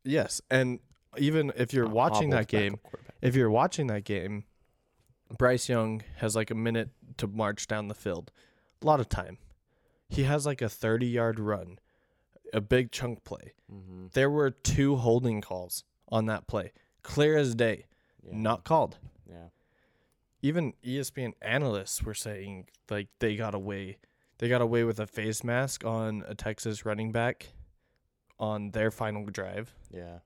yes, and even if you're watching that game, if you're watching that game, Bryce Young has like a minute to march down the field. A lot of time. He has like a 30 yard run, a big chunk play. Mhm. There were two holding calls on that play, clear as day, Yeah. not called. yeah, even ESPN analysts were saying like they got away they got away with a face mask on a Texas running back on their final drive yeah,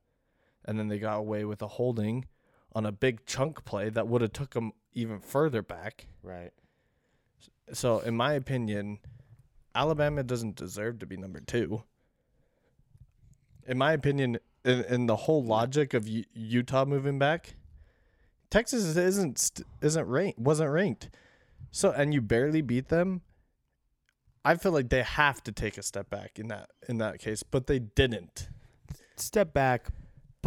and then they got away with a holding on a big chunk play that would have took them even further back. right. So in my opinion, Alabama doesn't deserve to be number 2. In my opinion, in, in the whole logic of U- Utah moving back, Texas isn't st- isn't ranked wasn't ranked. So and you barely beat them. I feel like they have to take a step back in that in that case, but they didn't. Step back,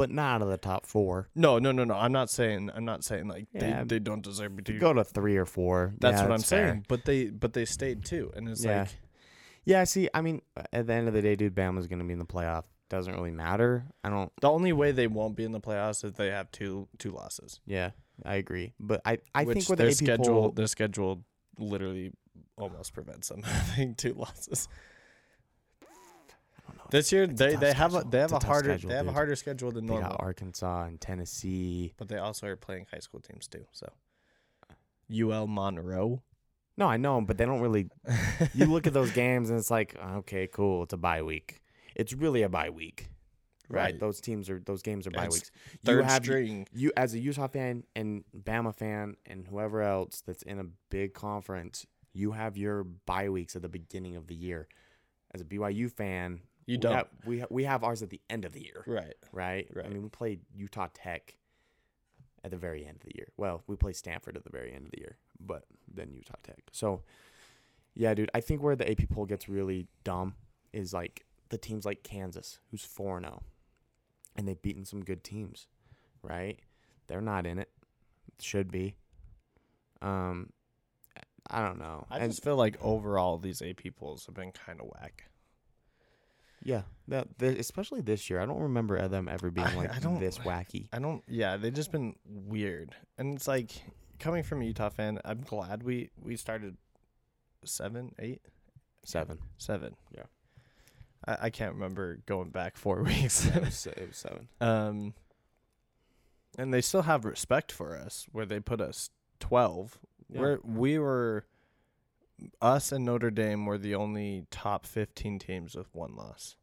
but not out of the top four. No, no, no, no. I'm not saying I'm not saying like Yeah. they, they don't deserve to To go to three or four. That's yeah, what I'm fair. saying. But they but they stayed too, and it's Yeah. like Yeah, see, I mean, at the end of the day, dude, Bama's gonna be in the playoff. Doesn't really matter. I don't. the only way they won't be in the playoffs is if they have two two losses. Yeah, I agree. But I, I which think with their AP schedule poll, their schedule literally almost prevents them having two losses. I don't know. This year they, they have a they have It's a a harder schedule, they have a harder schedule than normal. They got Arkansas and Tennessee. But they also are playing high school teams too. So UL Monroe. No, I know, but they don't really. You look at those games and it's like, okay, cool, it's a bye week. It's really a bye week, right? Right. Those teams are those games are bye It's weeks. Third you have string. you as a Utah fan and Bama fan and whoever else that's in a big conference, you have your bye weeks at the beginning of the year. As a BYU fan, You don't. have, we ha- we have ours at the end of the year, right. right? I mean, we played Utah Tech at the very end of the year. Well, we play Stanford at the very end of the year, but then Utah Tech. So, yeah, dude, I think where the AP poll gets really dumb is like the teams like Kansas, who's 4 0, and they've beaten some good teams, right? They're not in it. Should be. Um, I don't know. I And- just feel like overall these AP polls have been kind of whack. Yeah, that, the, especially this year. I don't remember them ever being like I don't- this wacky. I don't. Yeah, they've just been weird, and it's like coming from a Utah fan. I'm glad we we started seven, eight, Seven. seven. Yeah. I, I can't remember going back four weeks. Yeah, it, was, it was seven. um, and they still have respect for us, where they put us twelve. Yeah. Where we were, us and Notre Dame were the only top fifteen teams with one loss,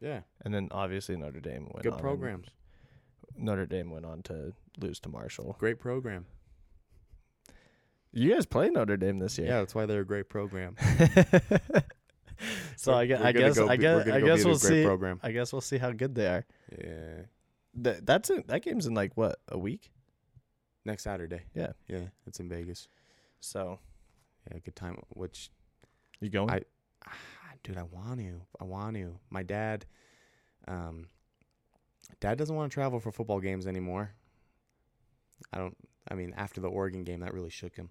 Yeah. and then obviously Notre Dame went Good programs. Notre Dame went on to lose to Marshall. Great program. You guys play Notre Dame this year. Yeah, that's why they're a great program. so I, We're- gue- we're I guess go I guess I guess we'll see. Program. I guess we'll see how good they are. Yeah. That that's in, that game's in like what a week. next Saturday. Yeah. Yeah, it's in Vegas. So Yeah, good time. Which, you going? I- ah, dude, I want to. I want to. My dad, um, dad doesn't want to travel for football games anymore. I don't. I mean, after the Oregon game, that really shook him.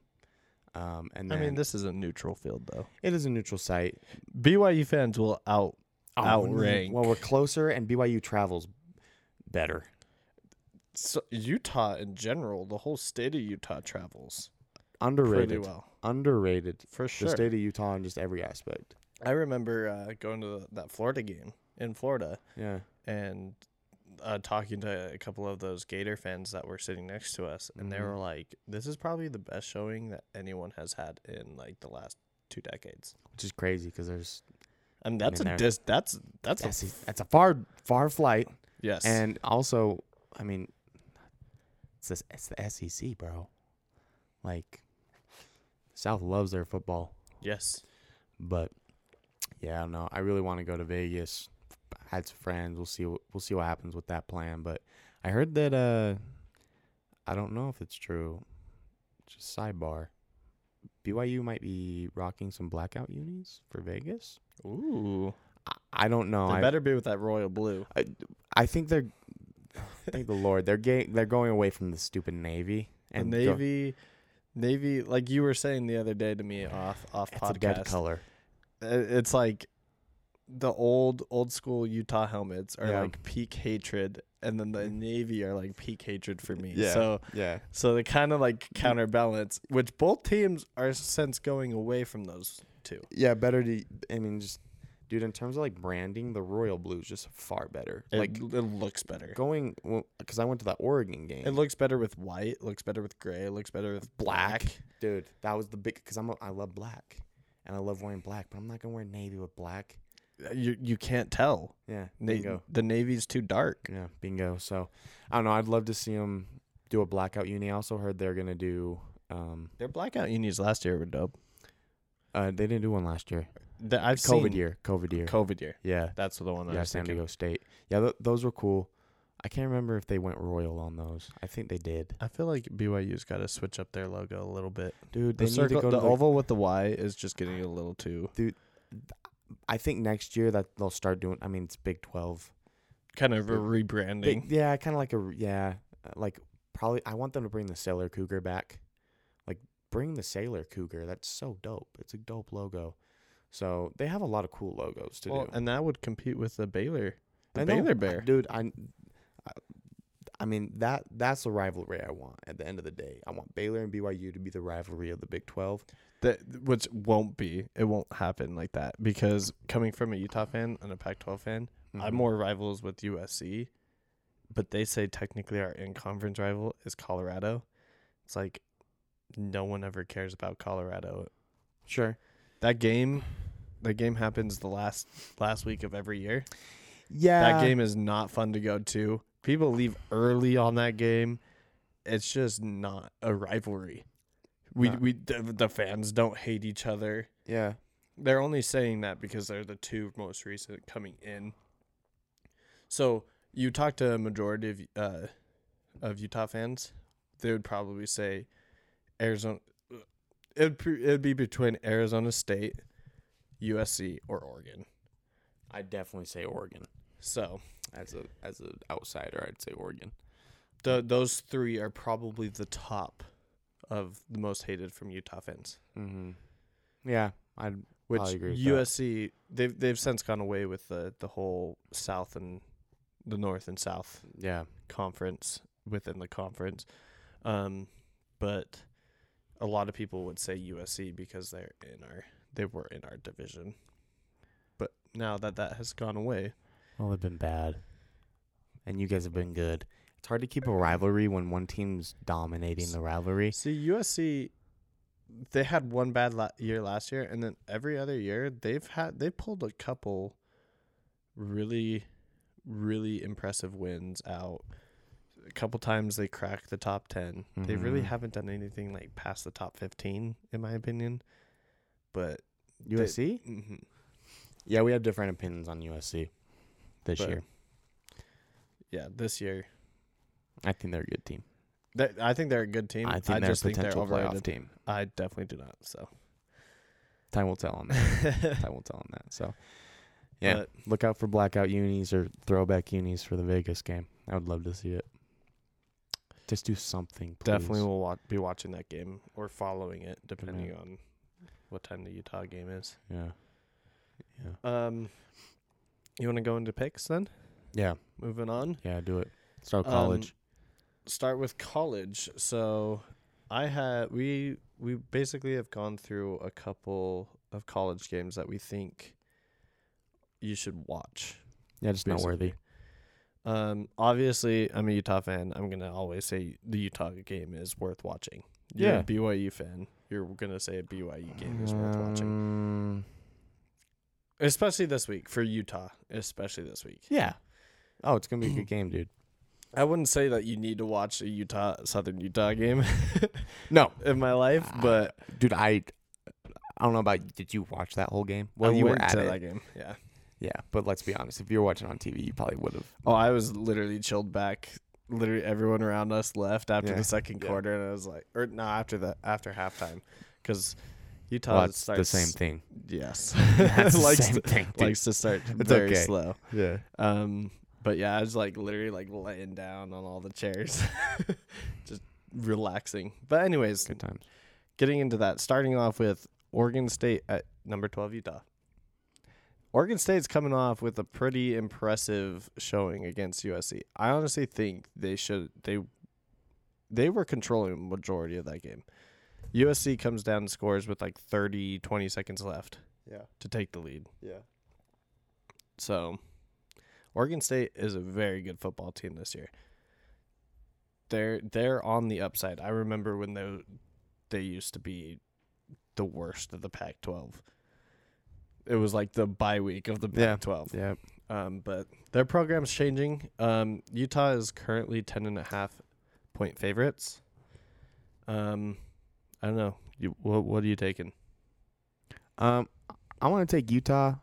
Um, and I mean, this is a neutral field though. it is a neutral site. BYU fans will out. Oh, Outrank. Well, we're closer, and BYU travels better. So Utah in general, the whole state of Utah travels Underrated. pretty well Underrated. for sure. The state of Utah in just every aspect. I remember uh, going to the, that Florida game in Florida Yeah. and uh, talking to a couple of those Gator fans that were sitting next to us, and they Mhm. were like, "This is probably the best showing that anyone has had in like the last two decades." Which is crazy because there's And that's mean, a they're- dis. That's that's that's, f- that's a far far flight, yes. and also, I mean, it's this, it's the SEC, bro. Like, South loves their football, yes. but yeah, I don't know. I really want to go to Vegas. I had some friends. We'll see. What, we'll see what happens with that plan. But I heard that. Uh, I don't know if it's true. Just sidebar. BYU might be rocking some blackout unis for Vegas. Ooh. I, I don't know. They I, better be with that royal blue. I think they're. Thank the Lord. They're getting. They're going away from the stupid Navy And go- Navy, Navy, like you were saying the other day to me off off It's a dead podcast. color. uh, It's like the old old school Utah helmets are Yeah. like peak hatred, and then the Navy are like peak hatred for me. Yeah. So Yeah. so they kind of like counterbalance, which both teams are since going away from those two. Yeah. Better to. I mean, just dude. In terms of like branding, the royal blue is just far better. It, like it looks better. going because I went to that Oregon game. It looks better with white. Looks better with gray. It looks better with black. dude. That was the big because I'm a, I love black and I love wearing black, but I'm not gonna wear navy with black. Uh, You you can't tell. Yeah, Na- bingo. the navy's too dark. Yeah, bingo. So I don't know. I'd love to see them do a blackout uni. I also heard they're gonna do. Um, Their blackout unis last year were dope. uh, they didn't do one last year. The, I've COVID seen year. COVID year. COVID year. yeah, That's the one I yeah. was San. Diego State. Yeah, th- those were cool. I can't remember if they went royal on those. I think they did. I feel like BYU's got to switch up their logo a little bit. Dude, The they need circle, to go the to the, oval with the Y is just getting a little too Dude, I think next year that they'll start doing. I mean, it's Big Twelve. kind of a Big- rebranding. Big, yeah, kind of like a yeah, uh, like probably. I want them to bring the Sailor Cougar back. Like bring the Sailor Cougar. That's so dope. It's a dope logo. So they have a lot of cool logos to well, do. and that would compete with the Baylor, the I know, Baylor I- Bear. dude. I, I, I mean that that's the rivalry I want. At the end of the day, I want Baylor and BYU to be the rivalry of the Big Twelve. That which won't be. It won't happen like that because coming from a Utah fan and a Pac-12 fan, I'm Mhm. more rivals with USC, but they say technically our in-conference rival is Colorado. It's like no one ever cares about Colorado. sure. That game, that game happens the last last week of every year. Yeah, That game is not fun to go to. People leave early on that game. It's just not a rivalry. We No. we the, the fans don't hate each other. Yeah, They're only saying that because they're the two most recent coming in. So you talk to a majority of uh, of Utah fans, they would probably say Arizona. It'd it'd be between Arizona State, USC, or Oregon. I'd definitely say Oregon So as a as an outsider. I'd say Oregon. the those three are probably the top of the most hated from Utah fans. Mm-hmm. Yeah, I'd Which with that. USC they've they've since gone away with the the whole South and the North and South yeah. conference within the conference. Um, but a lot of people would say USC because they're in our they were in our division. But now that that has gone away, Well, they've been bad, and you guys have been good. It's hard to keep a rivalry when one team's dominating the rivalry. see USC they had one bad la- year last year and then every other year they've had they pulled a couple really really impressive wins out. A couple times they cracked the top 10. They really Mhm. haven't done anything like past the top 15 in my opinion. But USC? mhm. Yeah, we have different opinions on USC this But- year. yeah, this year I think they're a good team. They- I think they're a good team. I think they're just a think they're potential playoff team. I definitely do not. So Time will tell on that. Time will tell on that. So, yeah, But look out for blackout unis or throwback unis for the Vegas game. I would love to see it. Just do something. Please. definitely will wa- be watching that game or following it, depending on what time the Utah game is. Yeah. Yeah. Um, you want to go into picks then? Yeah. Moving on. Yeah. Do it. Start Um, college. start with college. So I had we we basically have gone through a couple of college games that we think you should watch. yeah. Just not worthy. Um, obviously, I'm a Utah fan. I'm gonna always say the Utah game is worth watching. You're Yeah. a BYU fan. You're gonna say a BYU game is worth watching, Um, especially this week for Utah. Especially this week. Yeah. Oh, it's gonna be a good game, dude. I wouldn't say that you need to watch a Utah Southern Utah game No, in my life, Ah, but dude, I, I don't know about. Did you watch that whole game? Well, I you were at it. that game. Yeah. Yeah, but let's be honest. If you were watching on TV, you probably would have. Oh, I was literally chilled back. Literally, everyone around us left after Yeah. the second Yeah. quarter, and I was like, or no, after the after halftime, because Utah Well, it's starts the same thing. Yes, That's the likes same to, thing, dude. likes to start It's very okay. slow. Yeah. Um, but yeah, I was like literally like laying down on all the chairs, just relaxing. But anyways, Good times. getting into that, starting off with Oregon State at number 12, Utah. Oregon State's coming off with a pretty impressive showing against USC. I honestly think they should they they were controlling majority of that game. USC comes down and scores with like 30 20 seconds left Yeah. to take the lead. Yeah. So, Oregon State is a very good football team this year. They're they're on the upside. I remember when they they used to be the worst of the Pac-12. It was like the bye week of the Yeah. Pac-12. Yeah. Um, but their program's changing. Um, Utah is currently ten and a half point favorites. Um, I don't know. You what what are you taking? Um, I want to take Utah.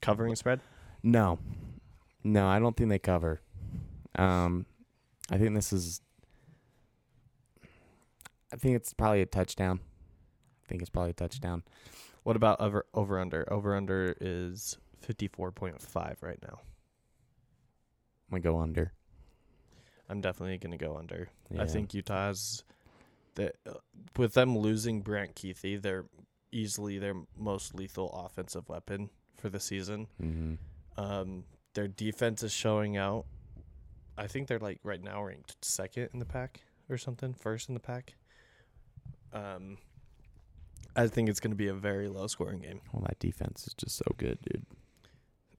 Covering spread? No, no, I don't think they cover. Um, I think this is. I think it's probably a touchdown. I think it's probably a touchdown. What about over over under? Over under is fifty four point five right now. I'm gonna go under. I'm definitely gonna go under. I think Utah's that uh, with them losing Brant Kuithe, they're easily their most lethal offensive weapon for the season. Mm-hmm. Um, their defense is showing out. I think they're like right now ranked second in the Pac or something, first in the Pac. Um, I think it's going to be a very low scoring game. Well, that defense is just so good, dude.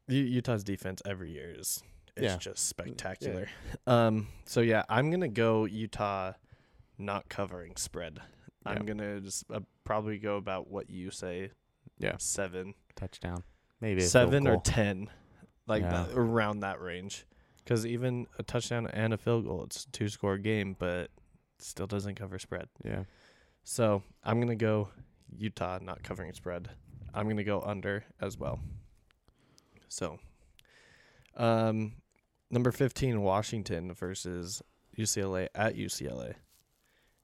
U- Utah's defense every year is is Yeah. just spectacular. Um, so yeah, I'm gonna go Utah, not covering spread. I'm gonna just uh, probably go about what you say, Yeah, seven, touchdown. Maybe seven or ten, like Yeah. that, around that range. Because even a touchdown and a field goal, it's a two score game, but still doesn't cover spread. yeah. So I'm gonna go Utah not covering spread. I'm gonna go under as well. So, um, number fifteen Washington versus UCLA at UCLA.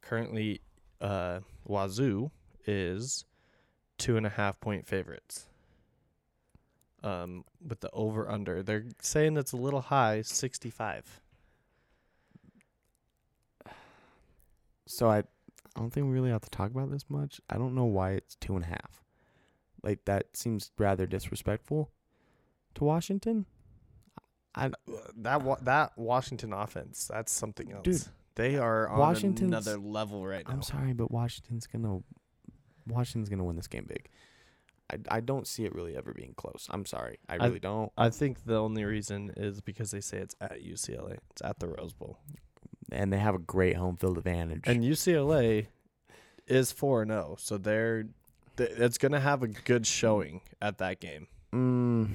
Currently, uh, Wazoo is two and a half point favorites. Um, with the over under, they're saying it's a little high, sixty five. So I, I don't think we really have to talk about this much. I don't know why it's two and a half. Like that seems rather disrespectful to Washington. I uh, That wa- that Washington offense, that's something else. Dude, they uh, are on Washington's- another level right now. I'm sorry, but Washington's gonna Washington's gonna win this game big. I, I don't see it really ever being close. I'm sorry, I I- really don't. I think the only reason is because they say it's at UCLA. It's at the Rose Bowl. And they have a great home field advantage. And UCLA is 4 0, so they're th- it's going to have a good showing at that game. mm,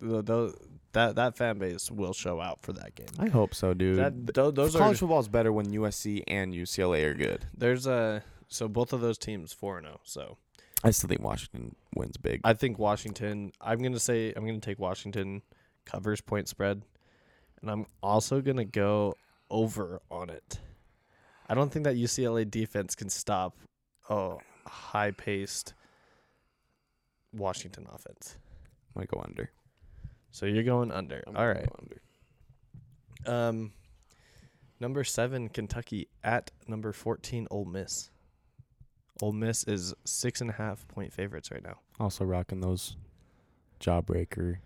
The, the, that that fan base will show out for that game. I hope so, dude. That tho- those College are football is better when USC and UCLA are good. there's a so both of those teams 4 0. So I still think Washington wins big. I think Washington. I'm gonna say I'm gonna take Washington covers point spread, and I'm also gonna go over on it. I don't think that UCLA defense can stop a high paced Washington offense. i might go under. So you're going under. I'm All go under. Um, number seven, Kentucky at number fourteen, Ole Miss. Ole Miss is six and a half point favorites right now. Also rocking those jawbreaker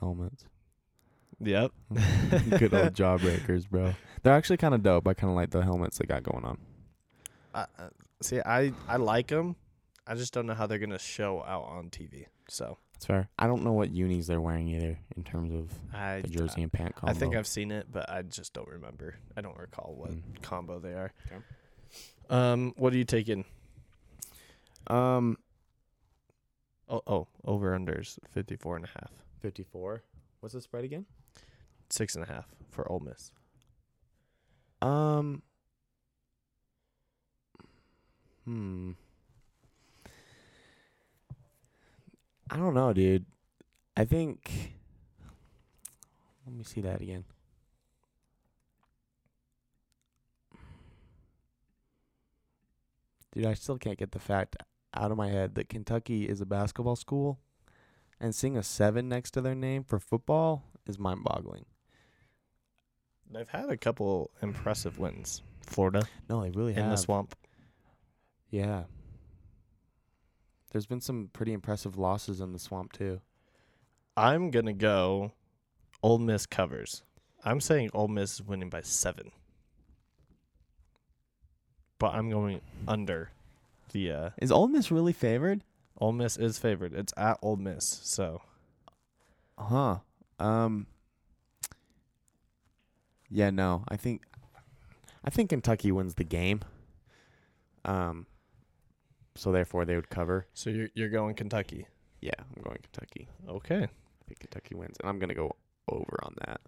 helmets. Yep. Good old jawbreakers, bro. They're actually kind of dope. I kind of like the helmets they got going on. I, uh, see, I I like them. I just don't know how they're gonna show out on TV. So That's fair. I don't know what unis they're wearing either in terms of I the jersey and pant combo. I think I've seen it, but I just don't remember. I don't recall what Mm. combo they are. Okay. Um, what are you taking? Um, Oh, oh, over unders 54 and a half. 54. What's the spread again? Six and a half for Ole Miss. Um. Hmm. I don't know, dude. I think. Let me see that again. Dude, I still can't get the fact out of my head that Kentucky is a basketball school, and seeing a seven next to their name for football is mind-boggling. They've had a couple impressive wins. Florida No, they really have in have. the swamp. Yeah. There's been some pretty impressive losses in the swamp too. I'm gonna go. Ole Miss covers. I'm saying Ole Miss is winning by seven. But I'm going under the uh Is Ole Miss really favored? Ole Miss is favored. It's at Ole Miss, so Uh Huh. Um Yeah, no. I think I think Kentucky wins the game. Um so therefore they would cover. so you're you're going Kentucky. Yeah, I'm going Kentucky. Okay. I think Kentucky wins and I'm going to go over on that.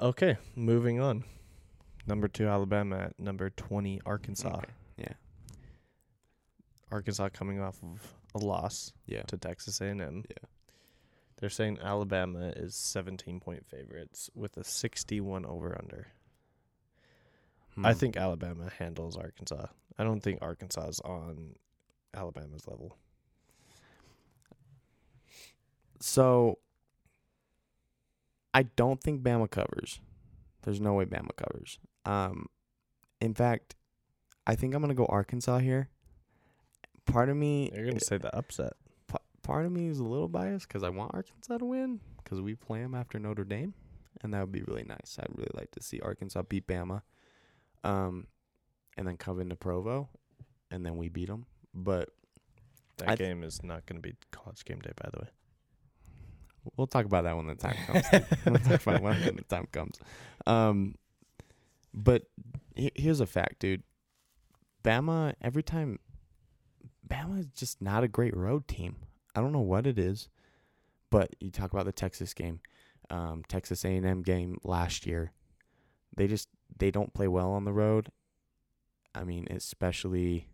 Okay, moving on. Number two, Alabama at number twenty, Arkansas. Okay. Yeah. Arkansas coming off of a loss Yeah. to Texas A&M. Yeah. They're saying Alabama is 17 point favorites with a 61 over under. I Hmm. think Alabama handles Arkansas. I don't think Arkansas is on Alabama's level. So I don't think Bama covers. There's no way Bama covers. Um, in fact, I think I'm gonna go Arkansas here. Part of me, You're going to say the upset. Pa- part of me is a little biased because I want Arkansas to win because we play them after Notre Dame, and that would be really nice. I'd really like to see Arkansas beat Bama, um, and then come into Provo, and then we beat them. But That I th- game is not going to be college game day, by the way. We'll talk about that when the time comes. we'll talk about when the time comes. Um, but he- here's a fact, dude. Bama every time. Bama is just not a great road team. I don't know what it is, but you talk about the Texas game, um, Texas A&M game last year. They just they don't play well on the road. I mean, especially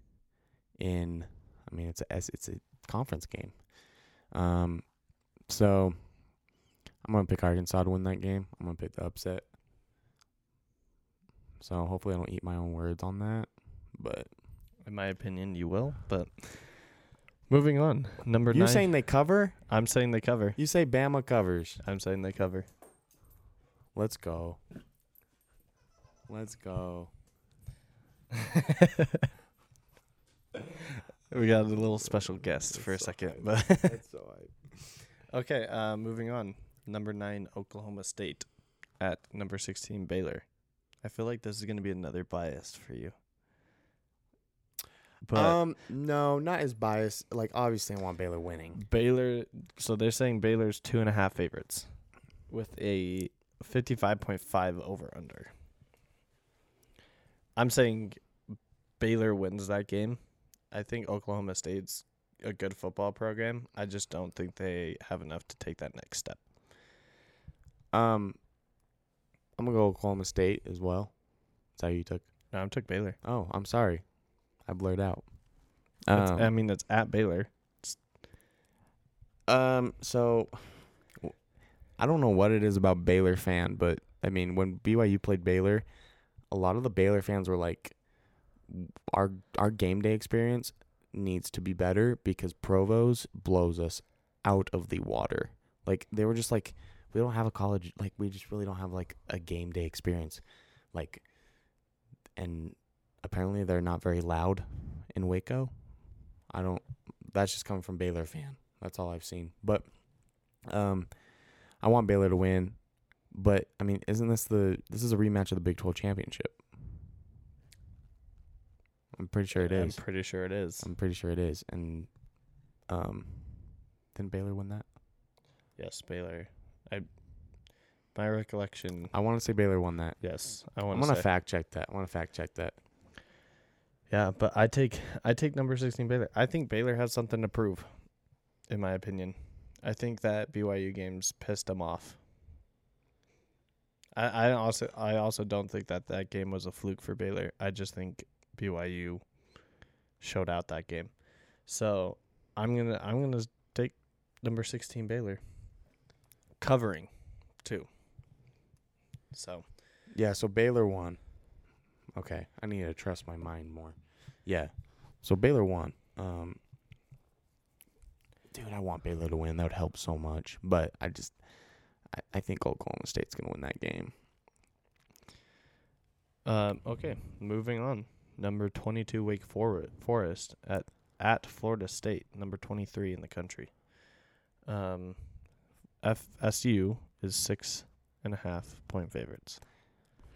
in. I mean, it's a it's a conference game. Um, so I'm gonna pick Arkansas to win that game. I'm gonna pick the upset. So hopefully I don't eat my own words on that. But In my opinion, you will. But moving on. Number you nine. saying they cover? I'm saying they cover. You say Bama covers. I'm saying they cover. Let's go. Let's go. we got a little special guest for a second, but That's okay. Uh, moving on. Number nine, Oklahoma State, at number sixteen, Baylor. I feel like this is going to be another bias for you. But um, no, not as biased. Like obviously, I want Baylor winning. Baylor. So they're saying Baylor's two and a half favorites, with a fifty-five point five over under. I'm saying Baylor wins that game. I think Oklahoma State's a good football program. I just don't think they have enough to take that next step. Um, I'm gonna go Oklahoma State as well. Is that who you took? No, I took Baylor. Oh, I'm sorry, I blurred out. Um, I mean, it's at Baylor. Um, so I don't know what it is about Baylor fan, but I mean, when BYU played Baylor, a lot of the Baylor fans were like, "Our our game day experience needs to be better because Provo's blows us out of the water." Like they were just like, "We don't have a college like we just really don't have like a game day experience." Like, and apparently they're not very loud in Waco. I don't. That's just coming from Baylor fan. That's all I've seen. But, um, I want Baylor to win. But I mean, isn't this the this is a rematch of the Big Twelve championship? I'm pretty sure it I'm pretty sure it is. I'm pretty sure it is. And, um, didn't Baylor win that? Yes, Baylor. I my recollection. I want to say Baylor won that. Yes, I I'm want gonna fact check that. I want to fact check that. Yeah, but I take I take number sixteen Baylor. I think Baylor has something to prove, in my opinion. I think that BYU games pissed them off. I, I also I also don't think that that game was a fluke for Baylor. I just think BYU showed out that game. So I'm gonna I'm gonna take number sixteen Baylor. Covering, too. So Yeah, so Baylor won. Okay, I need to trust my mind more. Yeah, so Baylor won. Um, dude, I want Baylor to win. That would help so much. But I just, I, I think Oklahoma State's gonna win that game. Um, okay, moving on. Number 22 Wake Forest at at Florida State, number 23 in the country. Um, FSU is six and a half point favorites.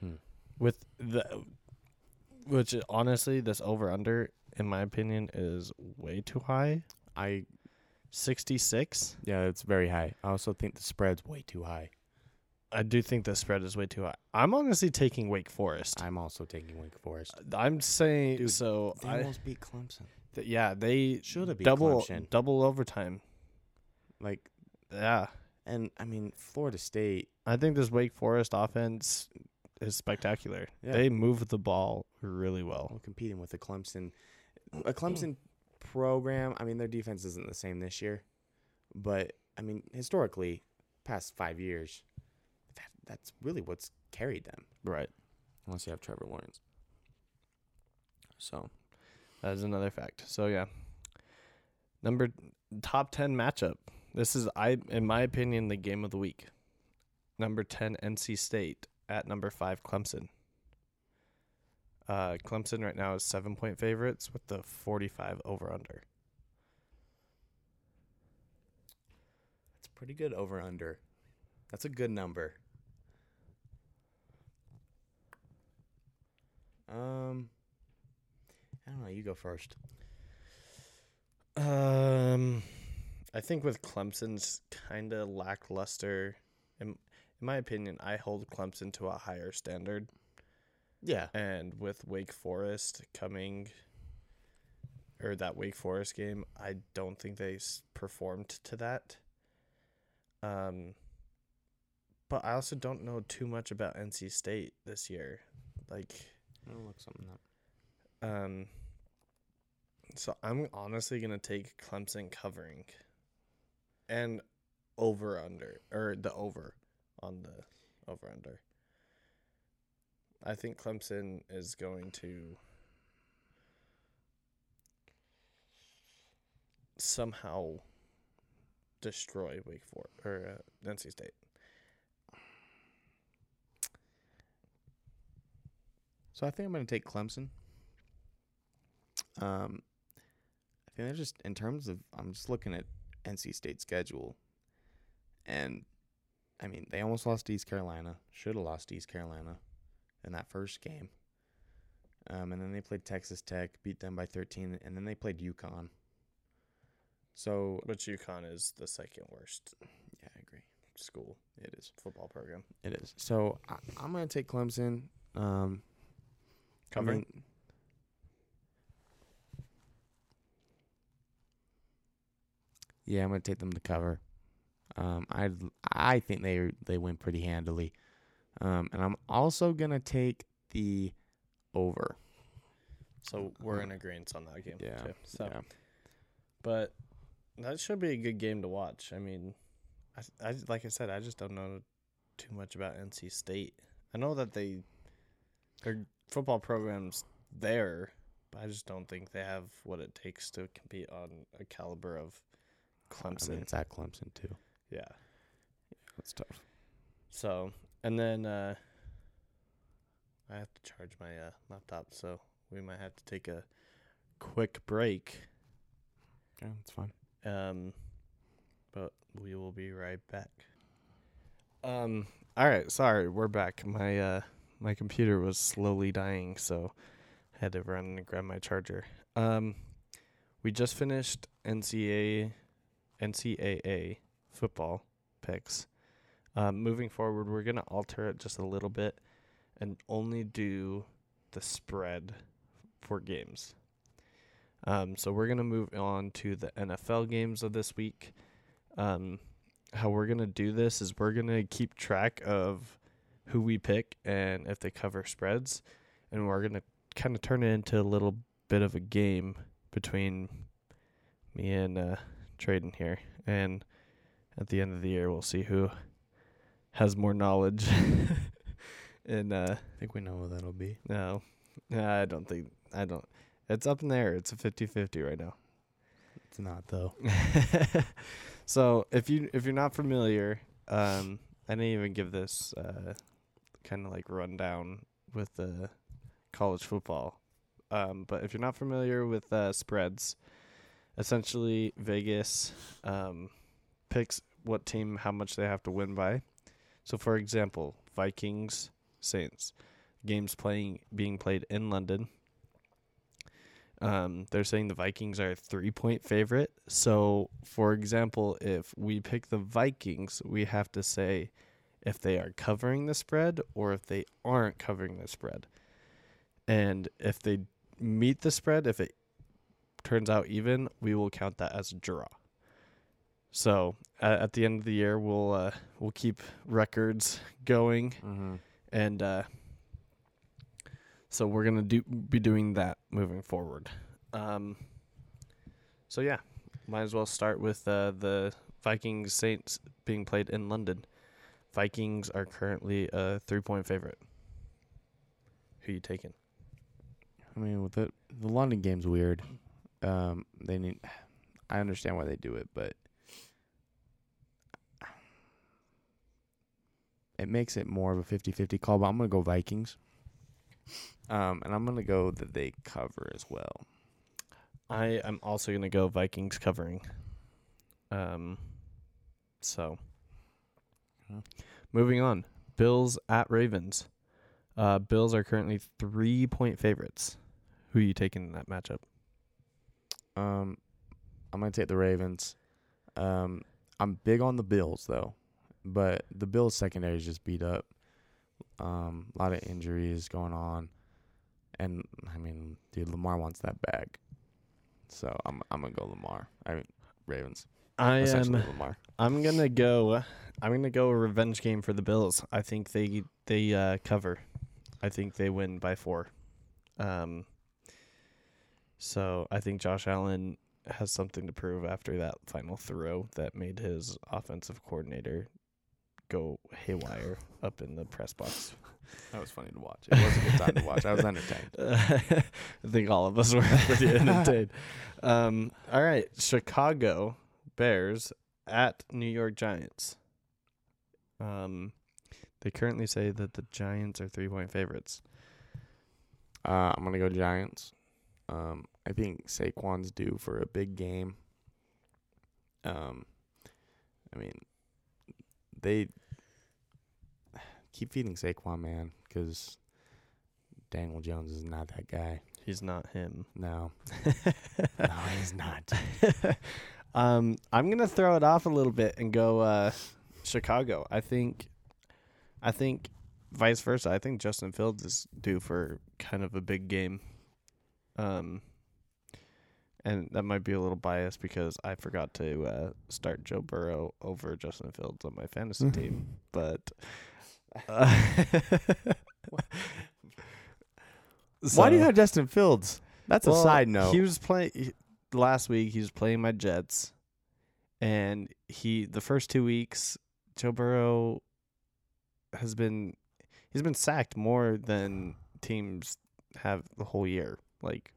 Hmm. With the, which honestly, this over under, in my opinion, is way too high. I 66. yeah, it's very high. I also think the spread's way too high. I do think the spread is way too high. I'm honestly taking Wake Forest. I'm also taking Wake Forest. I'm saying Dude, so. They I, almost beat Clemson. th- yeah, they Should have beat double Clemson. double overtime. Like, Yeah, and I mean Florida State. I think this Wake Forest offense is spectacular. Yeah. They move the ball really well. Well, competing with a Clemson, a Clemson program. I mean, their defense isn't the same this year, but I mean, historically, past five years, that, that's really what's carried them. Right. Unless you have Trevor Lawrence. So That is another fact. So yeah. Number top 10 matchup. This is I in my opinion the game of the week. Number 10 NC State at number 5 Clemson. Uh Clemson right now is 7 point favorites with the 45 over under. that's pretty good over under. That's a good number. Um, I don't know. You go first. Um, I think with Clemson's kind of lackluster, in my opinion, I hold Clemson to a higher standard, Yeah. and with Wake Forest coming, or that Wake Forest game, I don't think they performed to that. Um, but I also don't know too much about NC State this year, like. I'll look something up. Um, so I'm honestly gonna take Clemson covering, and over under or the over on the over under. I think Clemson is going to somehow destroy Wake Forest or uh, NC State. So I think I'm going to take Clemson. Um, I think they're just in terms of I'm just looking at NC State schedule, and I mean they almost lost to East Carolina. Should have lost to East Carolina in that first game. Um, and then they played Texas Tech, beat them by 13, and then they played UConn. So Which UConn is the second worst yeah, I agree. school It is. football program. It is. So I, I'm going to take Clemson. Um, I Covering? mean- yeah, I'm gonna take them to cover. Um, I I think they they win pretty handily. Um, and I'm also gonna take the over. So we're in agreement on that game. Yeah, Too. So, yeah. but that should be a good game to watch. I mean, I, I like I said, I just don't know too much about NC State. I know that they their football programs there, but I just don't think they have what it takes to compete on a caliber of Clemson. I mean, it's at Clemson too. Yeah. That's tough. So and then uh I have to charge my uh, laptop, so we might have to take a quick break. Yeah, that's fine. Um, but we will be right back. Um, all right, sorry, we're back. My uh, my computer was slowly dying, so I had to run and grab my charger. Um, we just finished NCAA NCAA football picks. Um, moving forward, we're gonna alter it just a little bit and only do the spread for games. Um, so we're gonna move on to the NFL games of this week. Um, how we're gonna do this is we're gonna keep track of who we pick and if they cover spreads, and we're gonna kind of turn it into a little bit of a game between me and uh, Traden here. And at the end of the year, we'll see who has more knowledge. and uh, I think we know what that'll be. no, I don't think I don't. It's up in there. It's a 50-50 right now. It's not though. so if you if you're not familiar, um, I didn't even give this uh, kind of like rundown with the college football. Um, but if you're not familiar with uh, spreads, essentially Vegas um, picks what team how much they have to win by. So for example, Vikings Saints games playing being played in London. Um, they're saying the Vikings are a three point favorite. So, for example, if we pick the Vikings, we have to say if they are covering the spread or if they aren't covering the spread. And if they meet the spread, if it turns out even, we will count that as a draw. So at, at the end of the year, we'll uh, we'll keep records going Mm-hmm. and uh, so we're gonna do be doing that moving forward. Um, so yeah, might as well start with uh, the Vikings Saints being played in London. Vikings are currently a three point favorite. Who you taking? I mean, with the the London game's weird. Um, they need. I understand why they do it, but it makes it more of a 50-50 call. But I'm gonna go Vikings. Um, and I'm gonna go that they cover as well. I am also gonna go Vikings covering. Um, so Mhm. moving on, Bills at Ravens. Uh, Bills are currently three point favorites. Who are you taking in that matchup? Um, I'm gonna take the Ravens. Um, I'm big on the Bills though, but the Bills secondary is just beat up. Um, a lot of injuries going on, and I mean, dude, Lamar wants that bag, so I'm I'm gonna go Lamar. I mean, Ravens. I am. Lamar. I'm gonna go. I'm gonna go a revenge game for the Bills. I think they they uh, cover. I think they win by four. Um. So I think Josh Allen has something to prove after that final throw that made his offensive coordinator go haywire up in the press box. That was funny to watch. It was a good time to watch. I was entertained. I think all of us were pretty entertained. Um, all right, Chicago Bears at New York Giants. Um, they currently say that the Giants are three point favorites. Uh, I'm gonna go Giants. Um, I think Saquon's due for a big game. Um, I mean, they keep feeding Saquon, man, because Daniel Jones is not that guy. He's not him. No, no, he's not. um, I'm gonna throw it off a little bit and go uh, Chicago. I think, I think, vice versa. I think Justin Fields is due for kind of a big game. Um, and that might be a little biased because I forgot to uh, start Joe Burrow over Justin Fields on my fantasy team, but. Uh, Why do you have Justin Fields? That's a side note. He was playing last week. He was playing my Jets, and he the first two weeks, Joe Burrow has been he's been sacked more than teams have the whole year, like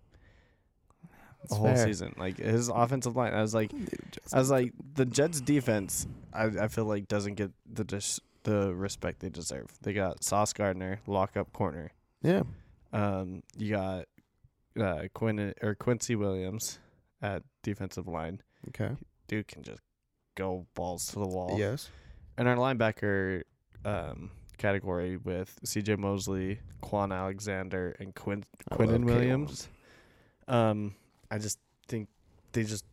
It's the whole fair. season. Like his offensive line, I was like, I was like, the Jets defense, I I feel like doesn't get the dis- the respect they deserve. They got Sauce Gardner, lock up corner. yeah. Um, you got uh Quinn or Quincy Williams at defensive line. Okay. Dude can just go balls to the wall. Yes. And our linebacker um category with C.J. Mosley, Kwon Alexander, and Quinn I Quinnen. Williams. Um, I just think they just,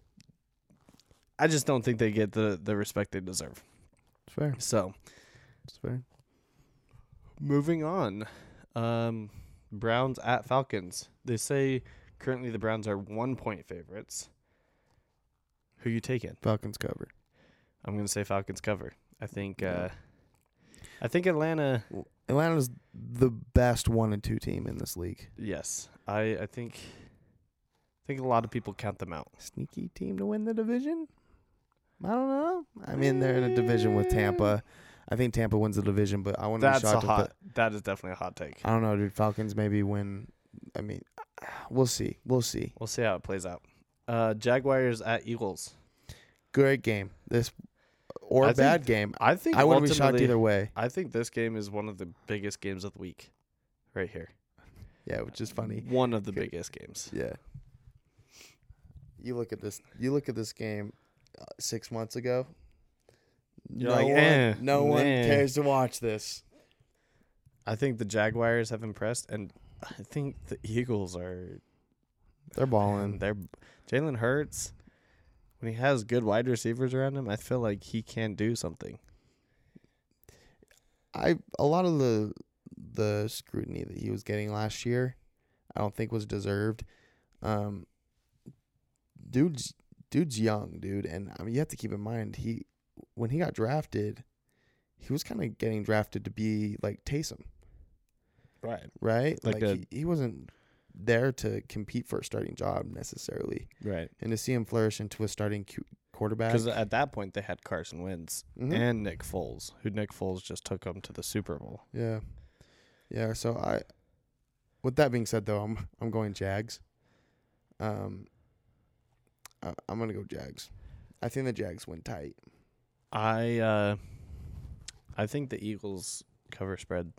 I just don't think they get the the respect they deserve. It's fair. So It's fair. moving on, um, Browns at Falcons. They say currently the Browns are one point favorites. Who you taking? Falcons cover. I'm gonna say Falcons cover. I think. Uh I think Atlanta. Atlanta's the best one and two team in this league. Yes, I I think. I think a lot of people count them out. Sneaky team to win the division. I don't know. I mean, they're in a division with Tampa. I think Tampa wins the division, but I wouldn't That's be a shocked if hot. That is definitely a hot take. the, I don't know, dude. Falcons maybe win. I mean, we'll see. We'll see. We'll see how it plays out. Uh, Jaguars at Eagles. Great game. This or I a bad think- game. I think I wouldn't be shocked ultimately- either way. I think this game is one of the biggest games of the week, right here. Yeah, which is funny. One of the Okay. biggest games. Yeah. You look at this. You look at this game uh, six months ago. You're no like, one, eh, no one cares to watch this. I think the Jaguars have impressed, and I think the Eagles are. They're balling. They're Jalen Hurts. When he has good wide receivers around him, I feel like he can do something. I a lot of the the scrutiny that he was getting last year, I don't think was deserved. Um, dude's dude's young, dude, and I mean you have to keep in mind he when he got drafted, he was kind of getting drafted to be like Taysom, Right. right? Like Like, a- he, he wasn't there to compete for a starting job necessarily, Right. and to see him flourish into a starting Q- quarterback. Because at that point they had Carson Wentz Mhm. and Nick Foles, who Nick Foles just took them to the Super Bowl. Yeah, yeah. So I, with that being said, though, I'm I'm going Jags. Um, I, I'm gonna go Jags. I think the Jags win tight. I uh, I think the Eagles cover spread.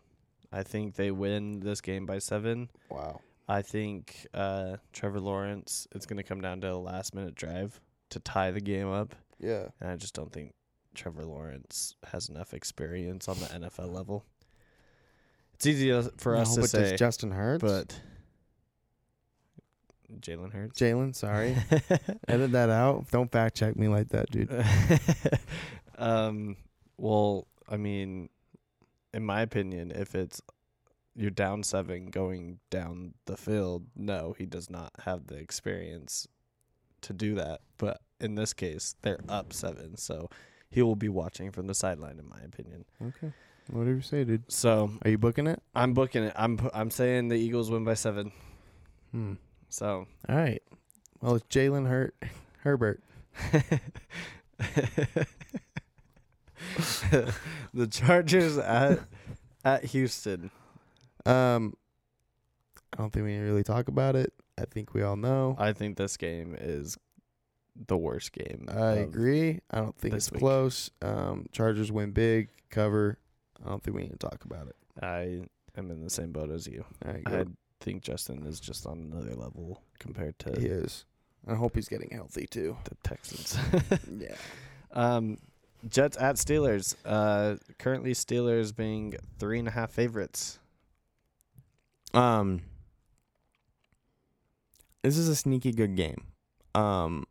I think they win this game by seven. Wow. I think uh, Trevor Lawrence. It's going to come down to a last minute drive to tie the game up, Yeah. and I just don't think Trevor Lawrence has enough experience on the NFL level. It's easy for us No, to but say, does Justin Hurts? but Jalen Hurts. Jalen, sorry, edit that out. Don't fact check me like that, dude. um. Well, I mean, in my opinion, if it's you're down seven going down the field, no, he does not have the experience to do that. But in this case, they're up seven, so he will be watching from the sideline, in my opinion. Okay. Whatever you say, dude. So Are you booking it? I'm booking it. I'm I'm saying the Eagles win by seven. Hmm. So All right. Well, it's Jalen Hurt Herbert. the Chargers at at Houston. Um, I don't think we need to really talk about it. I think we all know. I think this game is the worst game. I agree. I don't think it's week. close. Um, Chargers win big, cover. I don't think we need to talk about it. I am in the same boat as you. All right, I. think Justin is just on another level compared to he is. I hope he's getting healthy too. the Texans. yeah. um, Jets at Steelers. Uh, currently Steelers being three and a half favorites. Um, this is a sneaky good game. Um,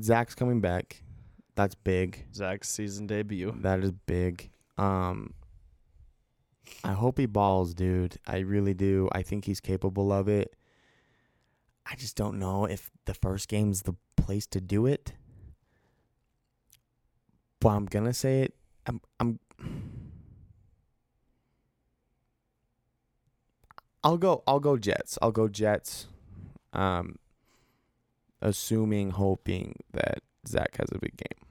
Zach's coming back. That's big. Zach's season debut. That is big. Um, I hope he balls, dude. I really do. I think he's capable of it. I just don't know if the first game's the place to do it. But I'm gonna say it. I'm. I'm. I'll go. I'll go Jets. I'll go Jets. Um, assuming, hoping that Zach has a big game.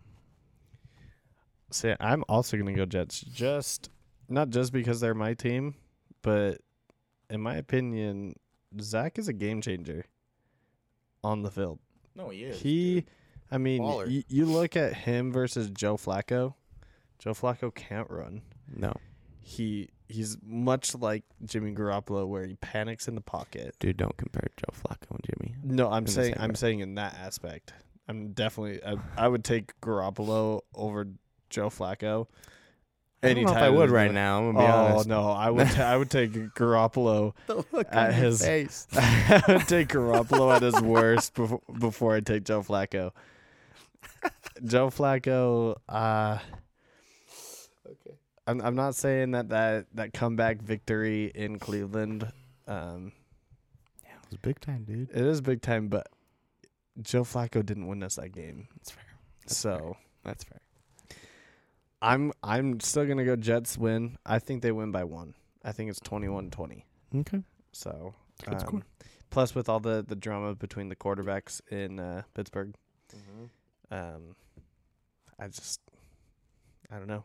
See, I'm also gonna go Jets. Just not just because they're my team, but in my opinion, Zach is a game changer on the field. No, he is. he, I mean, y- you look at him versus Joe Flacco. Joe Flacco can't run. no, He he's much like Jimmy Garoppolo, where he panics in the pocket. dude, don't compare Joe Flacco and Jimmy. No, I'm the saying I'm breath. saying in that aspect. I'm definitely I, I would take Garoppolo over Joe Flacco. I don't know if I would right now. I'm gonna be Oh honest. no, I would ta- I would take Garoppolo. At his- face. I would take Garoppolo at his worst before before I take Joe Flacco. Joe Flacco, uh Okay. I'm I'm not saying that that, that comeback victory in Cleveland um Yeah, it was big time, dude. it is big time, but Joe Flacco didn't win us that game. That's fair. That's so fair. That's fair. I'm I'm still gonna go Jets win. I think they win by one. I think it's 21-20. Okay. So Good score. um, plus with all the the drama between the quarterbacks in uh, Pittsburgh, um, I just I don't know.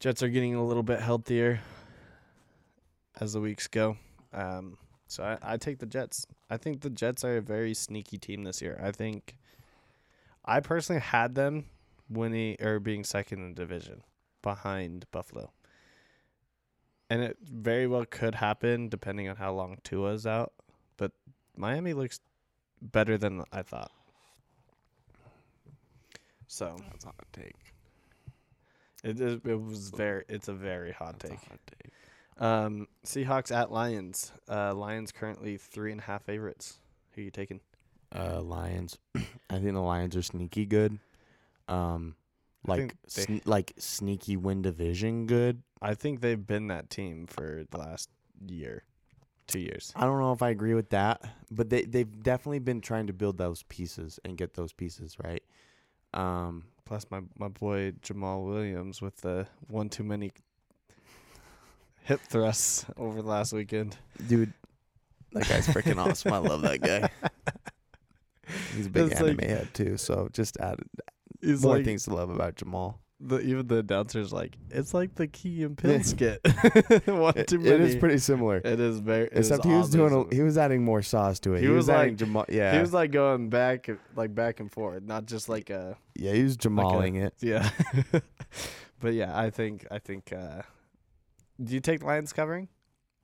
Jets are getting a little bit healthier as the weeks go. Um, so I, I take the Jets. I think the Jets are a very sneaky team this year. I think I personally had them winning or being second in the division behind Buffalo. And it very well could happen depending on how long Tua's out. But Miami looks better than I thought. So That's a hot take. it is, it was very it's a very hot That's take. hot take. Um, Seahawks at Lions. Uh, Lions currently three and a half favorites. Who you taking? Uh, Lions. I think the Lions are sneaky good. Um, like they- sne- like sneaky win division good. I think they've been that team for the last year, two years. I don't know if I agree with that, but they they've definitely been trying to build those pieces and get those pieces right. Um, Plus, my my boy Jamaal Williams with the one too many hip thrusts over the last weekend. dude, that guy's freaking awesome. I love that guy. He's a big It's anime like- head too, so just add He's more like things to love about Jamaal. the even the announcers like it's like the Key and Yeah. skit. one It- is pretty similar. It is very. it is Except he was doing a, he was adding more sauce to it. He He, was was, like- Jamaal. Yeah, He was like going back, like back and forth, not just like a yeah, he was Jamaling it. yeah. but yeah, I think I think. uh Do you take Lions covering?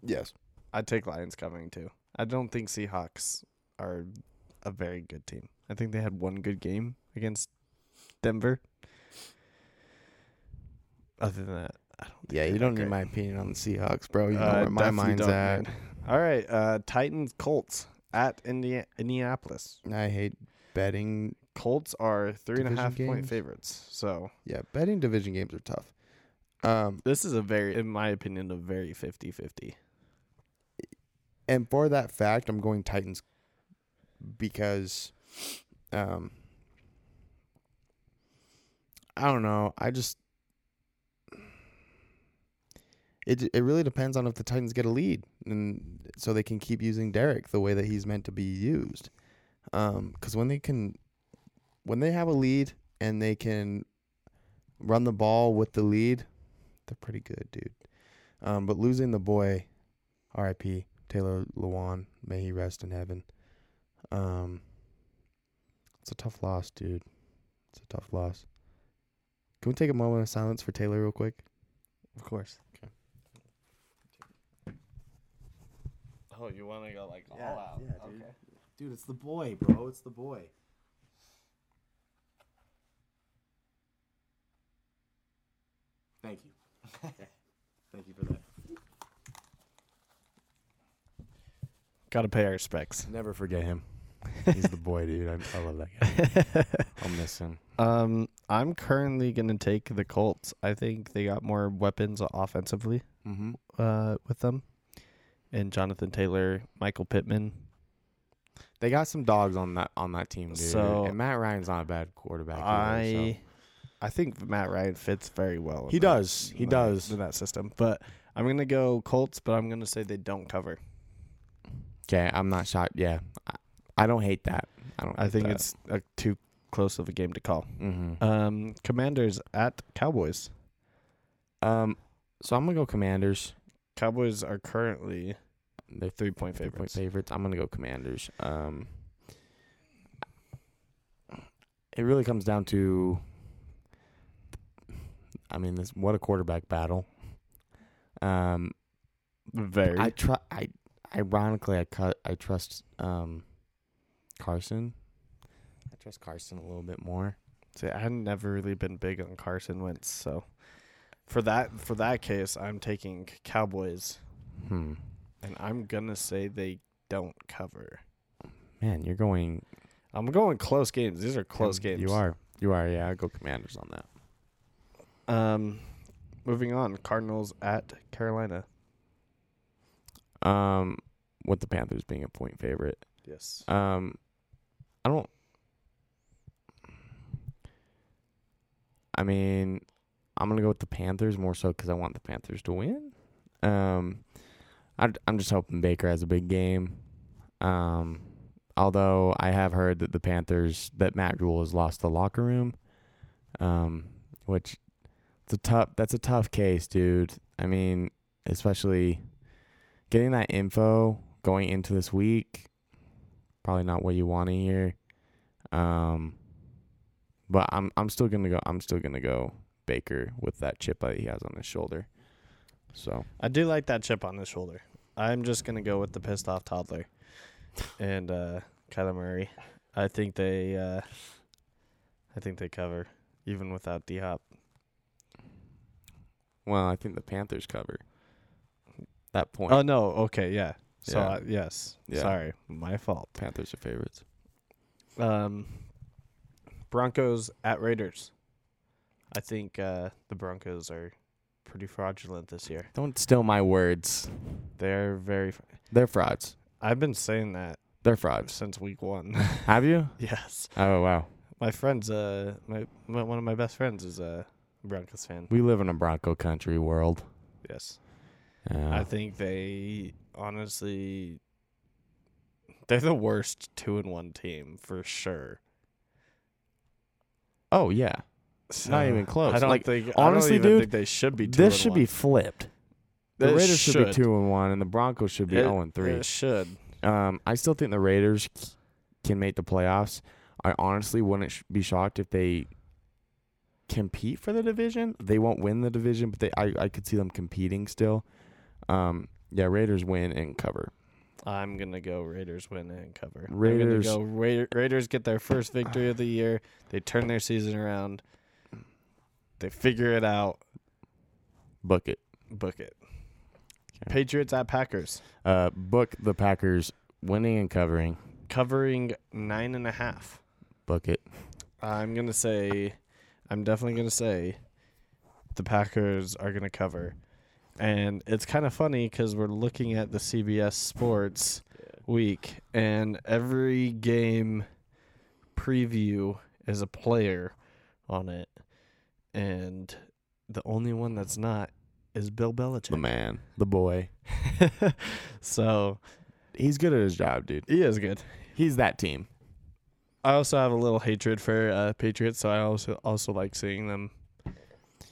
Yes. I take Lions covering too. I don't think Seahawks are a very good team. I think they had one good game against Denver. Other than that, I don't. Think Yeah, you don't need my opinion on the Seahawks, bro. You know Uh, where my mind's at. All right, uh Titans Colts at Indi- Indianapolis. I hate betting. Colts are three and a Division half point games? favorites. So Yeah, betting division games are tough. Um, this is a very, in my opinion, a very 50-50. and for that fact, I'm going Titans because, um, I don't know. I just it it really depends on if the Titans get a lead, and so they can keep using Derrick the way that he's meant to be used. Um, because when they can, when they have a lead and they can run the ball with the lead, they're pretty good, dude. Um, but losing the boy, R.I.P. Taylor Lewan, may he rest in heaven. Um, it's a tough loss, dude. It's a tough loss. Can we take a moment of silence for Taylor real quick? Of course. Okay. Oh, you want to go like all Yeah, out? yeah, dude. Okay. Dude, it's the boy, bro. It's the boy. Thank you. Thank you for that. Got to pay our respects. Never forget him. He's the boy, dude. I, I love that guy. I'll miss him. um, I'm currently gonna take the Colts. I think they got more weapons offensively Mm-hmm. uh, with them, and Jonathan Taylor, Michael Pittman. They got some dogs on that on that team, dude. So- and Matt Ryan's not a bad quarterback. either, I, I think Matt Ryan fits very well. He that- does. He that- does. in that system. But I'm gonna go Colts, but I'm gonna say they don't cover. Okay, I'm not shocked. Yeah, I, don't hate that. I don't. I think that. it's uh, too close of a game to call. Mm-hmm. Um, Commanders at Cowboys. Um, so I'm gonna go Commanders. Cowboys are currently They're three point three point favorites. favorites. I'm gonna go Commanders. Um, it really comes down to. I mean, this what a quarterback battle. Um, Very. I try. I ironically, I cut. I trust um, Carson. I trust Carson a little bit more. See, I had never really been big on Carson Wentz, so for that for that case, I'm taking Cowboys, Hmm. and I'm gonna say they don't cover. Man, you're going I'm going close games. These are close games. You are. You are. Yeah, I go Commanders on that. Um, moving on. Cardinals at Carolina. Um, with the Panthers being a point favorite. Yes. Um, I don't. I mean, I'm gonna go with the Panthers more so because I want the Panthers to win. Um, I, I'm just hoping Baker has a big game. Um, although I have heard that the Panthers that Matt Rhule has lost the locker room. Um, which it's a tough. That's a tough case, dude. I mean, especially getting that info going into this week probably not what you want to hear. Um, but I'm I'm still gonna go. I'm still gonna go Baker with that chip that he has on his shoulder. So I do like that chip on his shoulder. I'm just gonna go with the pissed off toddler, and uh, Kyler Murray. I think they. Uh, I think they cover even without D Hop. well, I think the Panthers cover that point. Oh no. Okay. Yeah. So Yeah. uh, yes. Yeah. Sorry, my fault. Panthers are favorites. Um, Broncos at Raiders. I think uh, the Broncos are pretty fraudulent this year. Don't steal my words. They're very. Fr- They're frauds. I've been saying that They're frauds. since week one. Have you? yes, Oh wow. my friends. Uh, my, my one of my best friends is a Broncos fan. We live in a Bronco country world. Yes. I think they honestly. They're the worst two and one team for sure. oh yeah. Not even close. I don't Like, think. honestly, I don't even dude, think they should be. Two This should one. be flipped. The Raiders should. be two and one, and the Broncos should be It- zero and three. It should. Um, I still think the Raiders can make the playoffs. I honestly wouldn't sh- be shocked if they compete for the division. They won't win the division, but they I, I could see them competing still. Um, yeah, Raiders win and cover. I'm gonna go Raiders win and cover. Raiders- go Ra- Raiders get their first victory of the year. They turn their season around. They figure it out. Book it. Book it. Okay. Patriots at Packers Uh, book the Packers winning and covering. covering nine and a half. Book it. I'm gonna say, I'm definitely gonna say, the Packers are gonna cover, and it's kind of funny because we're looking at the CBS Sports week, and every game preview is a player on it, and the only one that's not is Bill Belichick, The man, the boy. so He's good at his job, dude. he is good. He's that team. I also have a little hatred for uh, Patriots, so I also also like seeing them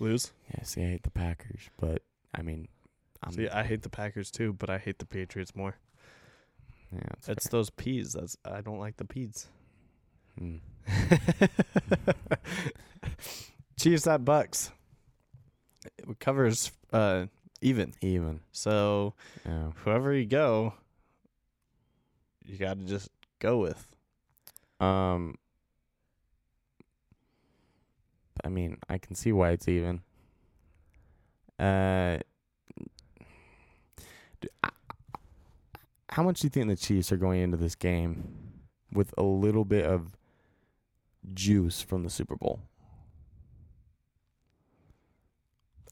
lose. Yeah, see, I hate the Packers, but I mean, I'm, See, I hate the Packers too, but I hate the Patriots more. yeah, that's It's those peas. That's I don't like the peas. Mm. Chiefs at Bucs. It covers uh even. even. So Yeah. whoever you go, you got to just go with. Um, I mean, I can see why it's even. Uh, I- how much do you think the Chiefs are going into this game with a little bit of juice from the Super Bowl?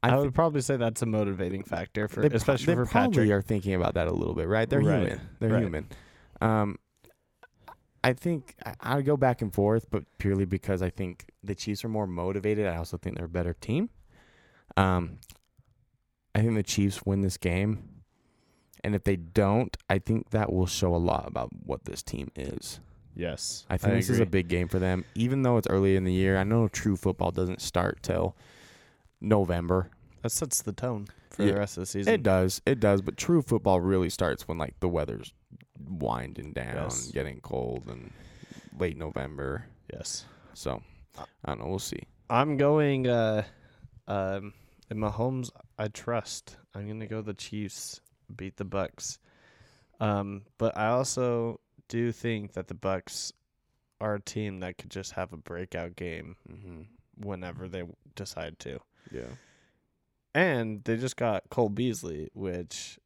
I, thi- would probably say that's a motivating factor for they especially they for probably Patrick. are thinking about that a little bit, right? They're Right, human. They're right. human. Um, I think I, I go back and forth, but purely because I think the Chiefs are more motivated. I also think they're a better team. Um, I think the Chiefs win this game, and if they don't, I think that will show a lot about what this team is. Yes. I think this is a big game for them, even though it's early in the year. I know true football doesn't start till November. That sets the tone for Yeah. the rest of the season. It does, it does, but true football really starts when like the weather's winding down, Yes. getting cold, and late November. Yes. So I don't know. We'll see. I'm going uh um in Mahomes I trust. I'm gonna go the Chiefs beat the Bucs. Um but I also do think that the Bucs are a team that could just have a breakout game Mm-hmm. whenever they decide to. Yeah. And they just got Cole Beasley, which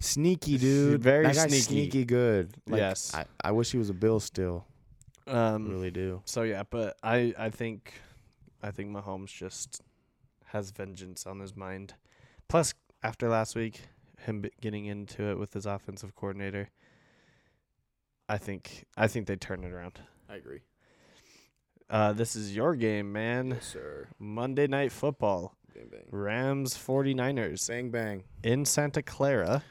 Sneaky dude, Very that sneaky. sneaky good. Like, Yes. I, I wish he was a Bill still. um really do. So yeah, but I I think I think Mahomes just has vengeance on his mind. Plus, after last week, him getting into it with his offensive coordinator, I think I think they turn it around. I agree. Uh, this is your game, man. sir. Monday Night Football. Bang bang. Rams 49ers Bang bang. in Santa Clara.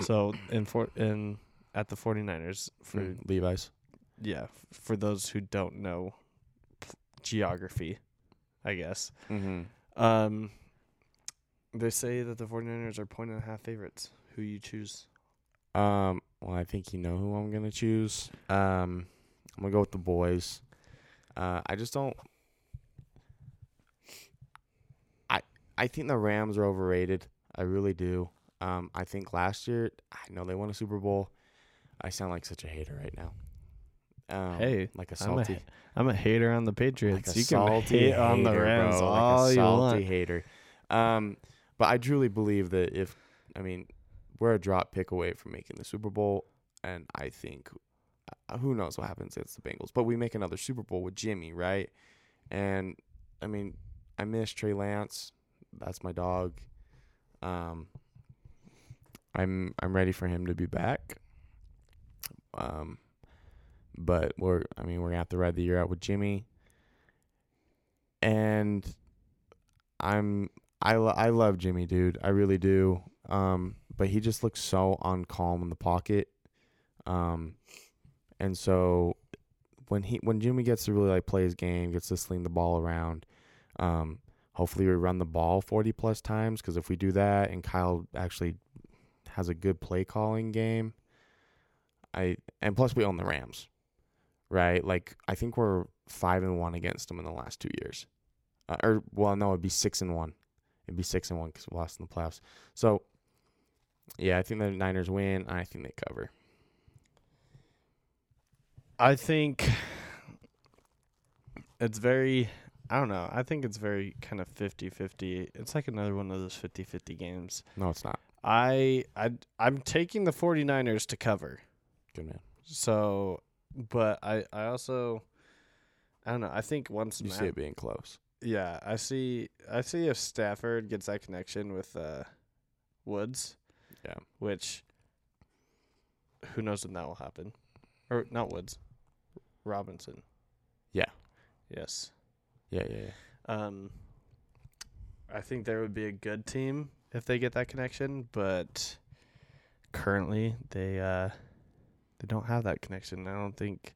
So in for in at the 49ers for For Levi's. yeah, for those who don't know p- geography, I guess. Mm-hmm. Um, they say that the 49ers are point and a half favorites. Who you choose? Um. Well, I think you know who I'm gonna choose. Um, I'm gonna go with the boys. Uh, I just don't. I I think the Rams are overrated. I really do. Um, I think last year, I know they won a Super Bowl. I sound like such a hater right now. Um, Hey, like a salty, I'm a hater on the like Patriots. a you can salty hate on the Rams bro, all like a you salty want. hater. Um, but I truly believe that if I mean we're a drop pick away from making the Super Bowl, and I think uh, who knows what happens against the Bengals, but we make another Super Bowl with Jimmy, right? And I mean, I miss Trey Lance. That's my dog. Um, I'm I'm ready for him to be back. Um, but we're I mean we're gonna have to ride the year out with Jimmy. And I'm I lo- I love Jimmy, dude. I really do. Um, but he just looks so uncalm in the pocket. Um, and so when he when Jimmy gets to really like play his game, gets to sling the ball around, um, hopefully we run the ball forty plus times. Because if we do that, and Kyle actually has a good play calling game, I and plus we own the Rams, right? Like I think we're five and one against them in the last two years, uh, or well, no, it'd be six and one. It'd be six and one because we lost in the playoffs. So, yeah, I think the Niners win. I think they cover. I think it's very I don't know. I think it's very kind of 50-50. It's like another one of those 50-50 games. No, it's not. I I I'm taking the 49ers to cover. Good man. So, but I I also I don't know. I think once You Matt, see it being close. yeah, I see I see if Stafford gets that connection with uh Woods, Yeah. which who knows when that will happen. Or not Woods. Robinson. Yeah. Yes. Yeah, yeah, yeah. Um I think there would be a good team if they get that connection, but currently they uh they don't have that connection. I don't think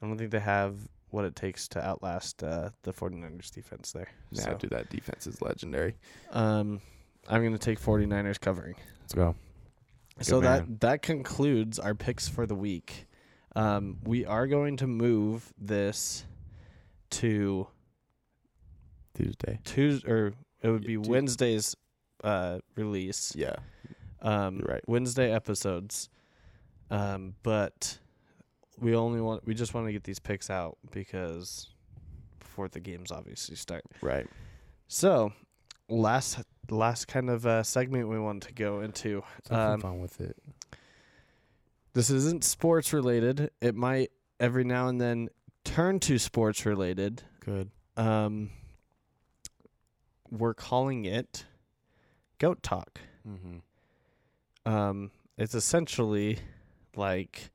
I don't think they have what it takes to outlast uh, the 49ers defense there. Yeah, So, dude, that defense is legendary. um I'm going to take 49ers covering. Let's go. so man. that that concludes our picks for the week. Um we are going to move this to Tuesday. Tuesday or it would be Yeah, Tu- Wednesday's uh release. Yeah. Um right. Wednesday episodes. Um but we only want we just want to get these picks out because before the games obviously start. Right. So, last last kind of uh segment we want to go into. Let's have some Um, fun with it. This isn't sports related. It might every now and then turn to sports related. Good. Um we're calling it goat talk. Mm-hmm. um it's essentially like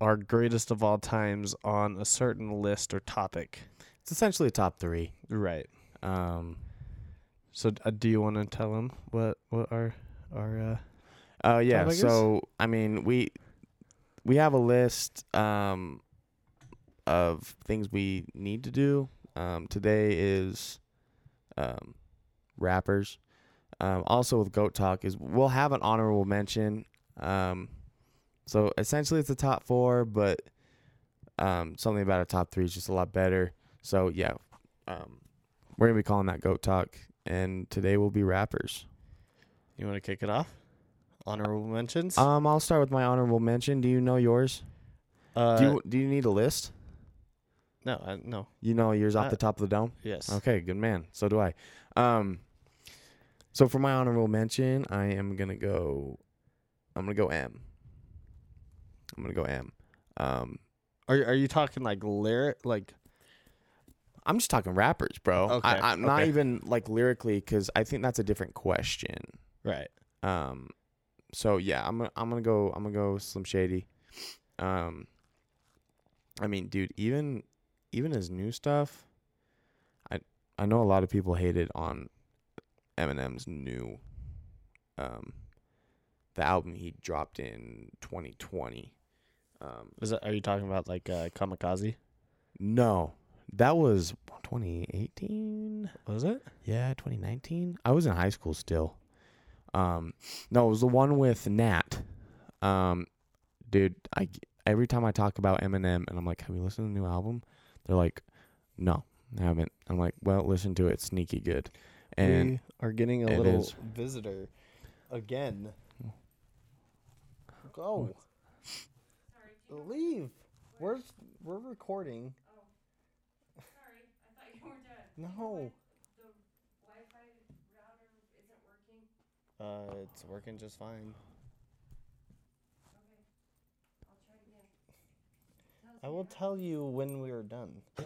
our greatest of all times on a certain list or topic It's essentially a top three. right Um. so uh, do you want to tell them what what our our uh Uh, yeah. Is? So I mean, we we we have a list um, of things we need to do. Um, today is um, rappers. Um, also with Goat Talk is we'll have an honorable mention. Um, so essentially it's the top four, but um, something about a top three is just a lot better. So yeah, um, we're gonna be calling that Goat Talk, and today we'll be rappers. You want to kick it off? Honorable mentions. Um, I'll start with my honorable mention. Do you know yours? uh, do you do you need a list? no, I, no. You know yours off Uh, the top of the dome. Yes. Okay, good man. So do I. Um, so for my honorable mention, I am gonna go. I'm gonna go M. I'm gonna go M. Um, Are are you talking like lyric like? I'm just talking rappers, bro. Okay, I, I'm not even like lyrically because I think that's a different question. Right. Um, so yeah, I'm gonna I'm gonna go I'm gonna go Slim Shady. Um, I mean, dude, even even his new stuff, I I know a lot of people hated on Eminem's new, um, the album he dropped in 2020. Um, Is that? Are you talking about like uh, Kamikaze? no, that was 2018. Was it? Yeah, 2019. I was in high school still. Um, no, it was the one with Nat. Um, dude, I every time I talk about Eminem and I'm like, "Have you listened to the new album?" They're like, "No, I haven't." I'm like, "Well, listen to it. It's sneaky good." And we are getting a little is. visitor again. Go. Leave. We're we're recording. Oh, Sorry, I thought you were done. No. The Wi-Fi router isn't working. Uh, it's working just fine. Okay, I'll try again. Tells I me will tell you when we are done. Huh?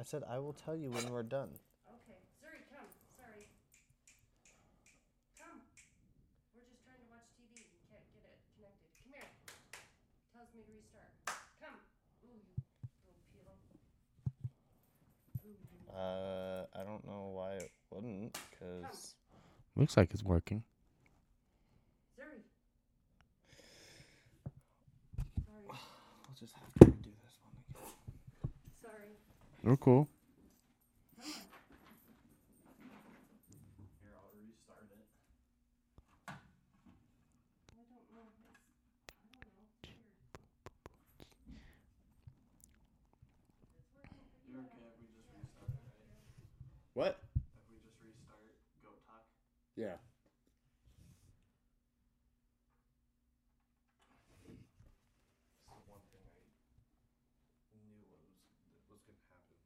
I said I will tell you when we're done. Okay, sorry, come. Sorry. Come. We're just trying to watch TV. We can't get it connected. Come here. Tells me to restart. Come. Ooh, you little peel. Ooh, you. Uh, I don't know why it wouldn't, cause looks like it's working. Sorry. Sorry. we'll just have to redo this one again. Sorry. We're cool. Come on. Here, I'll restart it. I don't know. It's, I don't know. It's weird. It's working for you. You're okay if we just restart it, right? What? If we just restart Goat Talk. Yeah. This is one thing I knew what was was gonna happen.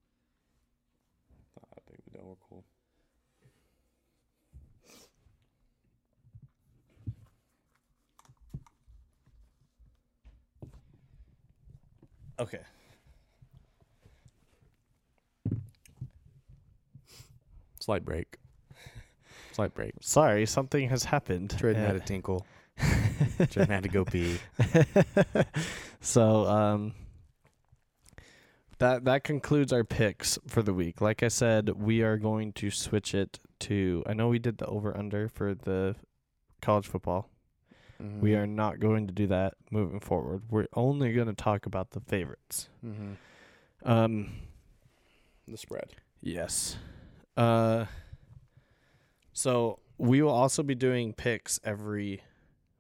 Not that big of. We're cool. Okay. Slight break. Slight break. Sorry, something has happened. Jordan had a tinkle. Jordan had to go pee. so um that that concludes our picks for the week. Like I said, we are going to switch it to I know we did the over under for the college football. We Mm-hmm. are not going to do that moving forward. We're only going to talk about the favorites. Mm-hmm. Um The spread. yes. Uh so we will also be doing picks every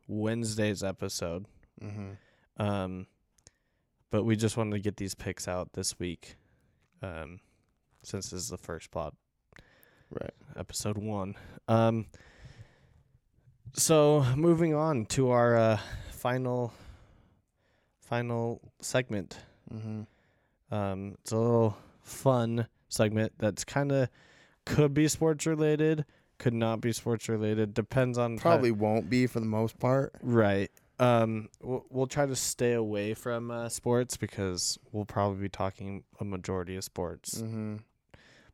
Wednesday's episode. Mm-hmm. Um, but we just wanted to get these picks out this week, um, since this is the first pod, Right. episode one. Um, so moving on to our uh, final, final segment. Mm-hmm. Um, it's a little fun segment that's kind of could be sports related, could not be sports related. Depends on Probably won't be for the most part. Right. Um, we'll, we'll try to stay away from uh, sports because we'll probably be talking a majority of sports Mm-hmm.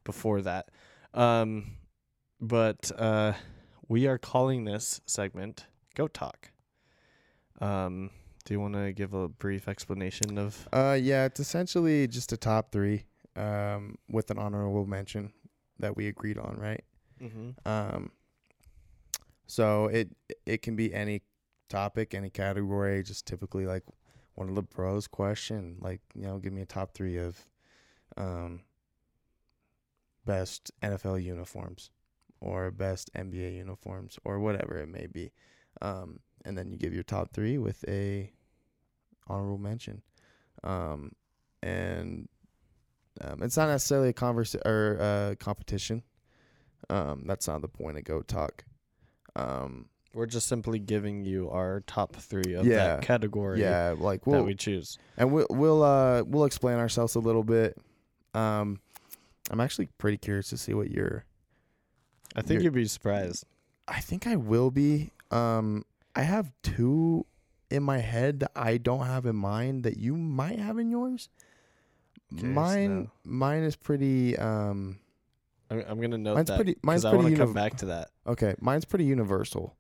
before that. Um, but uh, we are calling this segment "Goat Talk." Um, do you want to give a brief explanation of? Uh, yeah, it's essentially just a top three, um, with an honorable mention that we agreed on, right? Mm-hmm. Um, so it it can be any topic, any category, just typically like one of the bros question, like you know, give me a top three of um best NFL uniforms or best NBA uniforms or whatever it may be. Um, and then you give your top three with a honorable mention. Um, and um, it's not necessarily a converse or uh, competition. Um, that's not the point of Go Talk. Um, We're just simply giving you our top three of Yeah. that category yeah, like that we'll we choose. and we'll we'll uh we'll explain ourselves a little bit. Um, I'm actually pretty curious to see what your. I think You're- you'd be surprised. I think I will be. Um, I have two in my head that I don't have in mind that you might have in yours. Curious mine, now. mine is pretty. Um, I'm, I'm gonna note Mine's that pretty- mine's 'cause I want pretty to come back to that. okay, mine's pretty universal.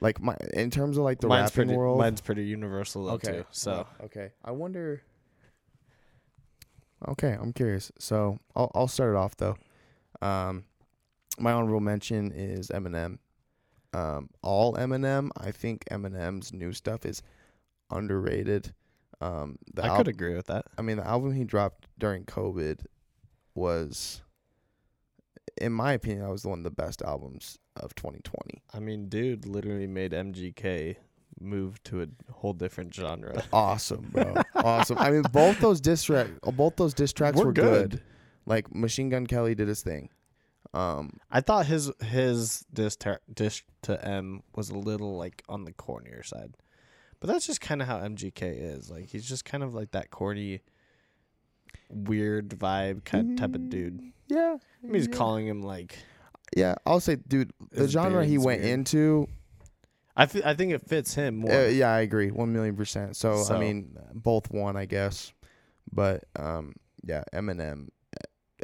Like my in terms of like the mine's rapping pretty, world. mine's pretty universal though okay, too. So okay, I wonder. Okay, I'm curious. So I'll I'll start it off though. Um, my honorable mention is Eminem. Um, all Eminem. I think Eminem's new stuff is underrated. Um, I al- could agree with that. I mean, the album he dropped during COVID was, in my opinion, that was one of the best albums of 2020. I mean, dude literally made MGK move to a whole different genre. Awesome, bro. awesome. I mean, both those diss track, both those diss tracks Were were, good. good. Like Machine Gun Kelly did his thing. Um, I thought his his diss, ter- diss to M was a little like on the cornier side, but that's just kind of how MGK is. Like he's just kind of like that corny, weird vibe kind type of dude. yeah. I mean, he's yeah. calling him like Yeah, I'll say, dude, the genre he went weird. into, I th- I think it fits him more. uh, yeah, I agree, one million percent. So, So- I mean, both won, I guess, but um, yeah, Eminem,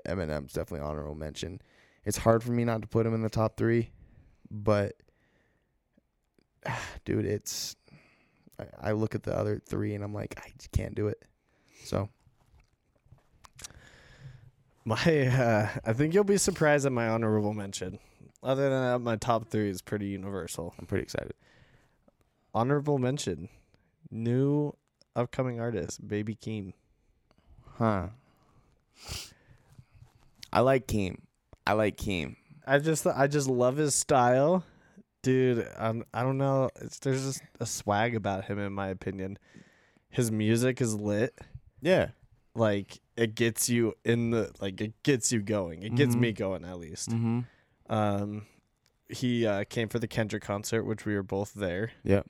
Eminem's definitely honorable mention. It's hard for me not to put him in the top three, but dude, it's I, I look at the other three and I'm like, I just can't do it. So My, uh, I think you'll be surprised at my honorable mention. Other than that, my top three is pretty universal. I'm pretty excited. Honorable mention, new upcoming artist, Baby Keem. Huh. I like Keem. I like Keem. I just, I just love his style, dude. I'm, I don't know. It's, there's just a swag about him, in my opinion. His music is lit. Yeah. Like it gets you in the, like it gets you going. It gets Mhm. me going at least. Mm-hmm. Um, he uh, came for the Kendrick concert, which we were both there. yeah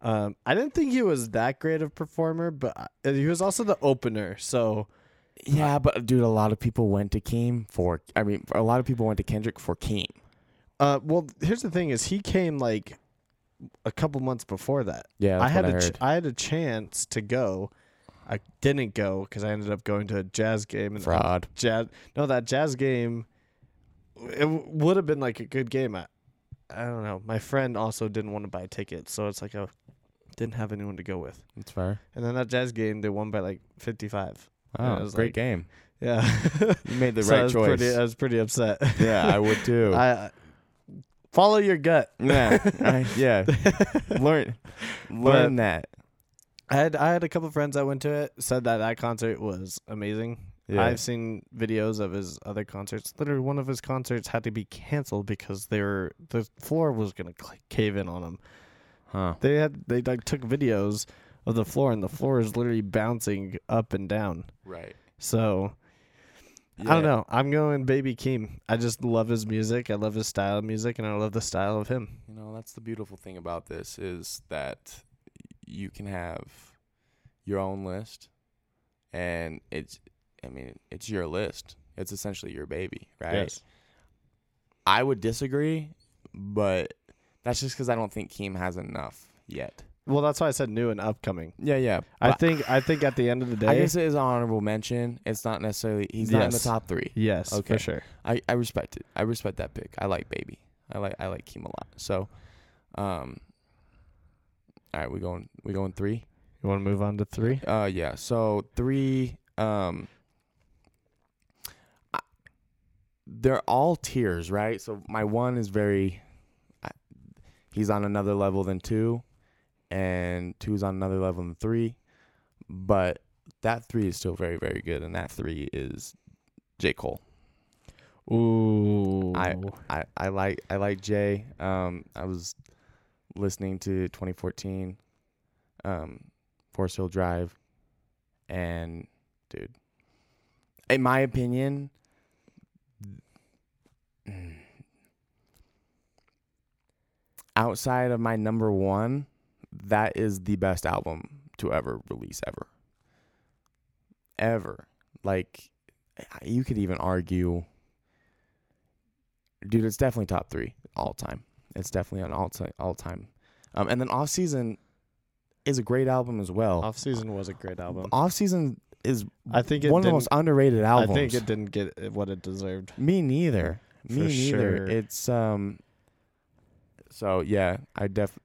Um, I didn't think he was that great of a performer, but I- he was also the opener. So Yeah, but dude, a lot of people went to Keem for. I mean, a lot of people went to Kendrick for Keem. Uh, well, here's the thing: is he came like a couple months before that. Yeah, I had what a I ch- I had a chance to go. I didn't go because I ended up going to a jazz game. And Fraud. jazz. No, that jazz game. It w- would have been like a good game. I, I don't know. My friend also didn't want to buy tickets, so it's like I didn't have anyone to go with. That's fair. And then that jazz game, they won by like fifty-five. Yeah, Oh, it was great like- game. Yeah, You made the So I right was choice. Pretty, I was pretty upset. yeah, I would too. I follow your gut. yeah, I- yeah. Learn, learn that. I had I had a couple friends that went to it. Said that that concert was amazing. Yeah. I've seen videos of his other concerts. Literally, one of his concerts had to be canceled because they were the floor was gonna cl- cave in on him. Huh. They had they like took videos of the floor, and the floor is literally bouncing up and down. Right. So I don't know. I'm going Baby Keem. I just love his music. I love his style of music, and I love the style of him. You know, that's the beautiful thing about this is that you can have your own list, and it's. I mean, it's your list. It's essentially your baby, right? Yes. I would disagree, but that's just because I don't think Keem has enough yet. Well, that's why I said new and upcoming. Yeah, yeah. I but think I think at the end of the day, I guess it is an honorable mention. It's not necessarily he's not in the Yes. top three. yes, Okay. for sure. I, I respect it. I respect that pick. I like baby. I like I like Keem a lot. So, um, all right, we going we going three. You want to move on to three? Uh, yeah. So three. Um, I- they're all tiers, right? So my one is very. I- He's on another level than two, and two is on another level than three. but that three is still very very good, and that three is J Cole. Ooh. I I I like I like Jay. Um, I was listening to 2014, um, Forest Hills Drive, and dude, in my opinion, outside of my number one, that is the best album to ever release ever. Ever. Like you could even argue dude, it's definitely top three all time. It's definitely an all time all time. Um, and then off season is a great album as well. Off season was a great album. Off season is I think one of the most underrated albums. I think it didn't get what it deserved. Me neither. Me For neither. sure. It's um. So yeah, I def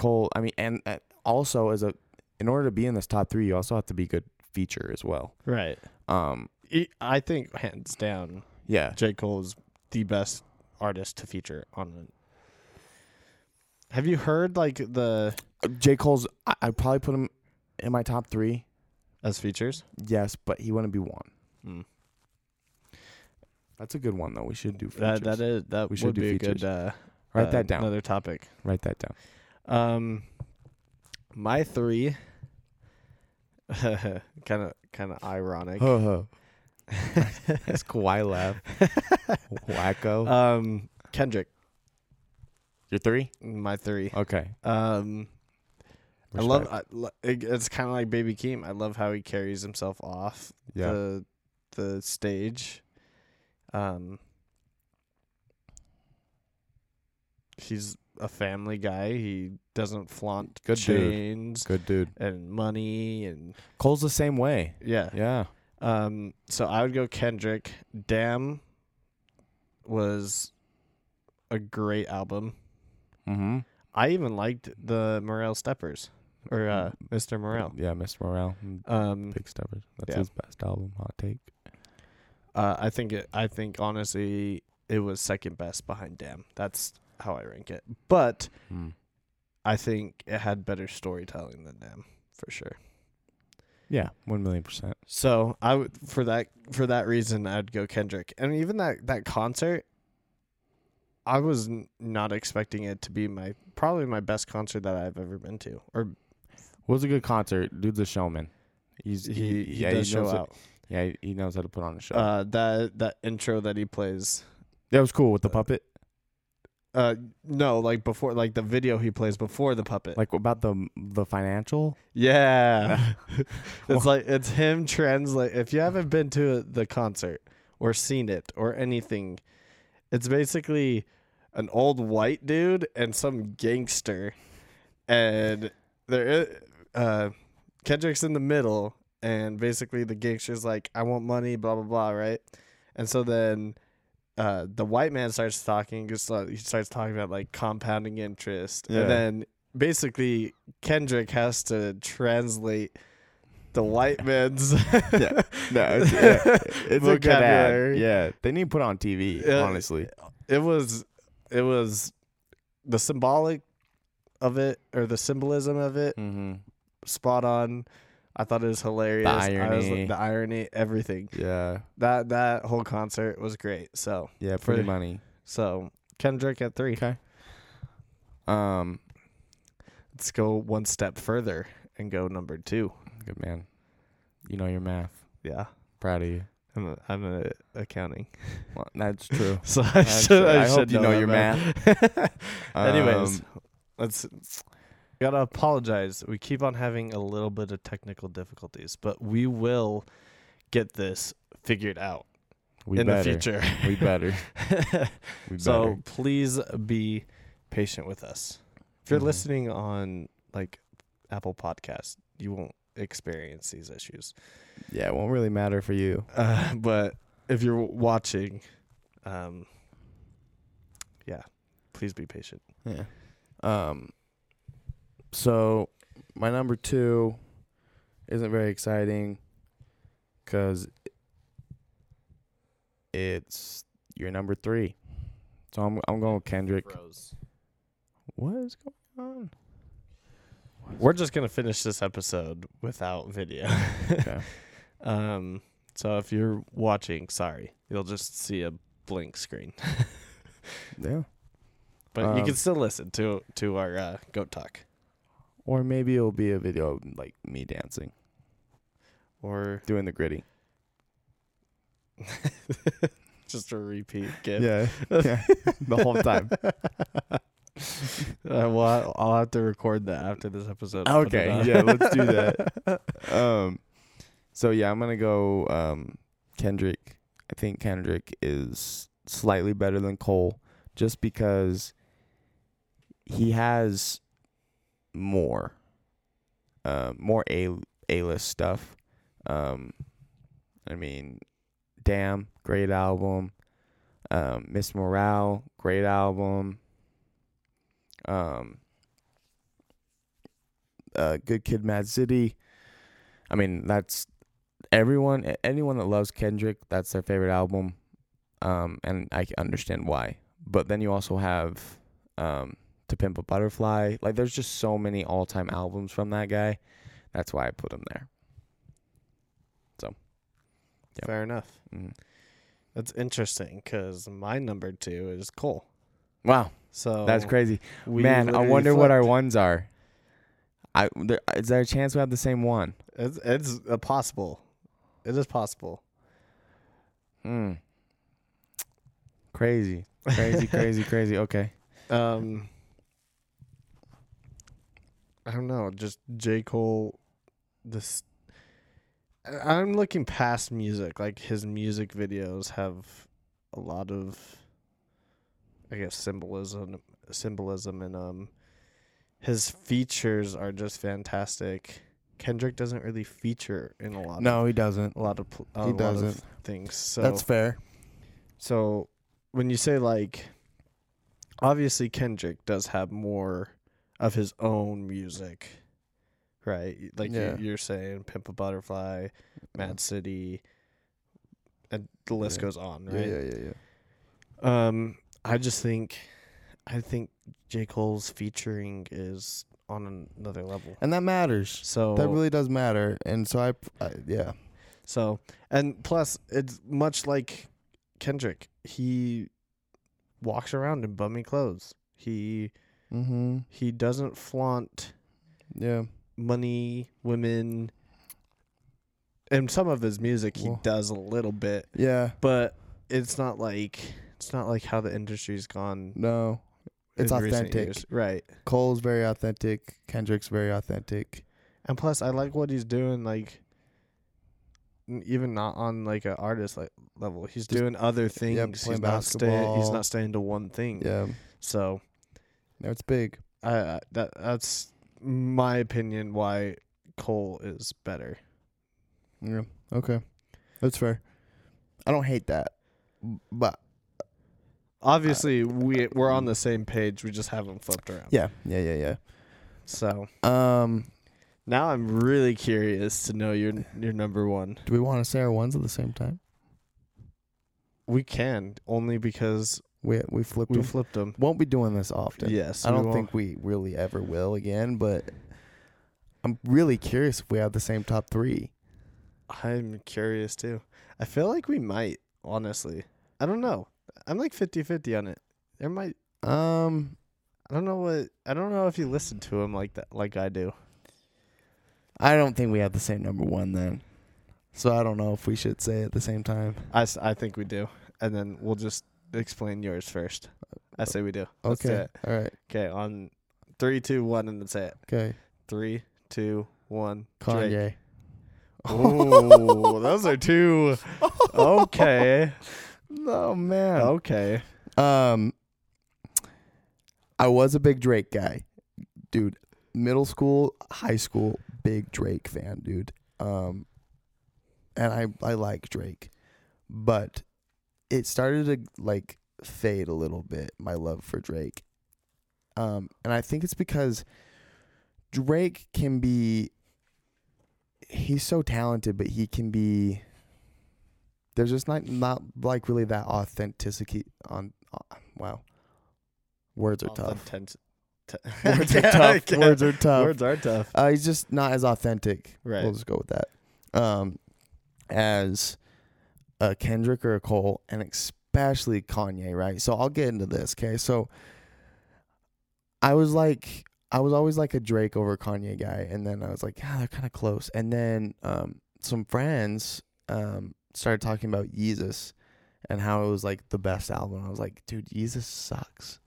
Cole. I mean, and uh, also as a in order to be in this top three, you also have to be good feature as well. Right. Um. I think hands down, Yeah. J. Cole is the best artist to feature on. Have you heard like the J Cole's. I I'd probably put him in my top three. as features? Yes, but he wouldn't be one. Mm. That's a good one though. We should do That that is that We should would do be a features. good uh, Write uh, that down. Another topic. Write that down. Um, my three. Kind of kind of ironic. Ho ho. That's Kawhi laugh. Wacko. um, Kendrick, You're three. my three. Okay. Um, I love. Respect. I, lo- it, it's kind of like Baby Keem. I love how he carries himself off Yeah. the the stage. Um, he's a family guy. He doesn't flaunt Good dude. chains Good dude. and money and Cole's the same way. yeah. Yeah. Um, so I would go Kendrick. Damn was a great album. Mm-hmm. I even liked the Morale Steppers or uh, Mr. Morale. Yeah, Mr. Morale. mm, Um, Big Steppers. That's yeah. his best album. Hot take. uh, I think it. I think honestly, it was second best behind Damn. That's how I rank it. But Mm. I think it had better storytelling than them for sure. Yeah, one million percent. So I would for that for that reason I'd go Kendrick. And even that that concert I was n- not expecting it to be my probably my best concert that I've ever been to. Or was a good concert. Dude's a showman. He's he, he, yeah, does he show knows out. It, yeah, he- he knows how to put on a show. Uh that that intro that he plays that was cool with the uh, puppet. Uh no, like before like the video he plays before the puppet. Like about the the financial. Yeah. it's like it's him translate if you haven't been to the concert or seen it or anything, it's basically an old white dude and some gangster and there uh Kendrick's in the middle and basically the gangster's like I want money blah blah blah, right? And so then uh, the white man starts talking. Just uh, he starts talking about like compounding interest, Yeah. and then basically Kendrick has to translate the white man's Yeah. No, it's, yeah, it's a good ad. vocabulary. Yeah, they need to put it on TV. Yeah. honestly, It was it was the symbolic of it or the symbolism of it mm-hmm. spot on. I thought it was hilarious. I was, the irony, everything. yeah, That that whole concert was great. So yeah, For- pretty money. so Kendrick at three. Okay. Um, Let's go one step further and go number two. good man. You know your math. Yeah, Proud of you. I'm a, I'm a accounting, Well, that's true. so I That's should true. I, I hope should you know your math. Anyways, Um, let's gotta apologize. We keep on having a little bit of technical difficulties, but we will get this figured out we in better. the future. We better. We so better. please be patient with us. If you're Mhm. listening on like Apple Podcast, you won't experience these issues. Yeah, it won't really matter for you. Uh, but if you're watching, um, yeah, please be patient. Yeah. Um. So, my number two isn't very exciting because it's your number three. So I'm I'm going with Kendrick. What is going on? we're just gonna finish this episode without video. Okay. um, so if you're watching, sorry, you'll just see a blink screen, yeah. but you Um, can still listen to to our uh, goat talk Or maybe it'll be a video of like me dancing, or doing the gritty. just a repeat gif. Yeah. yeah. the whole time. Uh, well, I'll have to record that after this episode. and put it Okay, on. yeah, let's do that. Um, so yeah, I'm gonna go um Kendrick. I think Kendrick is slightly better than Cole, just because he has more, uh, more a a list stuff. Um, I mean, damn, great album. Um, Miss Morale, great album. Um, uh, Good Kid, Mad City. I mean, that's everyone, anyone that loves Kendrick, that's their favorite album. Um, and I understand why. But then you also have um, To Pimp a Butterfly. Like, there's just so many all time albums from that guy. That's why I put him there. Yep. Fair enough. Mhm. That's interesting because my number two is Cole. Wow, So that's crazy. Man, I wonder what our ones are. I there, is there a chance we have the same one? It's it's possible. It is possible. Hmm. Crazy, crazy, crazy, crazy. Okay. Um, I don't know. Just J Cole. This. I'm looking past music. Like his music videos have a lot of, I guess, symbolism, symbolism, and um, his features are just fantastic. Kendrick doesn't really feature in a lot. No, of, he doesn't. a lot of pl- a he lot doesn't. of things. So That's fair. so when you say like obviously Kendrick does have more of his own music, right? Like Yeah. you, you're saying Pimp a Butterfly, Mad City, and the list Yeah. goes on, Yeah, right? yeah, yeah, yeah. Um I just think I think J. Cole's featuring is on another level. And that matters. So That really does matter. And so I, I yeah. So, and plus, it's much like Kendrick. He walks around in bummy clothes. He Mm-hmm. he doesn't flaunt Yeah. money, women. And some of his music he does a little bit, Yeah. but it's not like it's not like how the industry's gone. No. It's authentic. right? Cole's very authentic. Kendrick's very authentic. And plus, I like what he's doing. Like, even not on like an artist like level, he's Just- doing other things. he's not staying. He's not staying to one thing. Yeah. So It's big. I I- that that's my opinion. Why Cole is better. Yeah. Okay. That's fair. I don't hate that. But Obviously, we we're on the same page. We just haven't flipped around. yeah. Yeah, yeah, yeah. So yeah. Um now I'm really curious to know your your number one. do we want to say our ones at the same time? We can only because We we flipped we them. flipped them. Won't be doing this often. Yes, I don't think we really ever will again, but I'm really curious if we have the same top 3. I'm curious too. I feel like we might. Honestly, I don't know. I'm like 50-50 on it. There might. Um I don't know what. I don't know if you listen to him like that, like I do. I don't think we have the same number 1 then. So I don't know if we should say it at the same time. I, s- I think we do, and then we'll just explain yours first. I say we do. Let's do okay. it. All right. Okay, on three, two, one, and then say it. Okay. Three, two, one. Drake. Kanye. Oh, those are two. Okay. Oh man. Okay. Um, I was a big Drake guy, dude. Middle school, high school, big Drake fan, dude. Um, and I I like Drake, but it started to like fade a little bit. My love for Drake. Um, and I think it's because Drake can be. He's so talented, but he can be. There's just not not like really that authenticity on. Uh, wow, words are tough. Words are tough. Words are tough. Words are tough. Uh, he's just not as authentic. Right. We'll just go with that. Um, as a Kendrick or a Cole, and especially Kanye, right? So I'll get into this. Okay, so I was like, I was always like a Drake over Kanye guy, and then I was like, yeah, they're kind of close. And then um, some friends um started talking about Yeezus and how it was like the best album. I was like, dude, Yeezus sucks.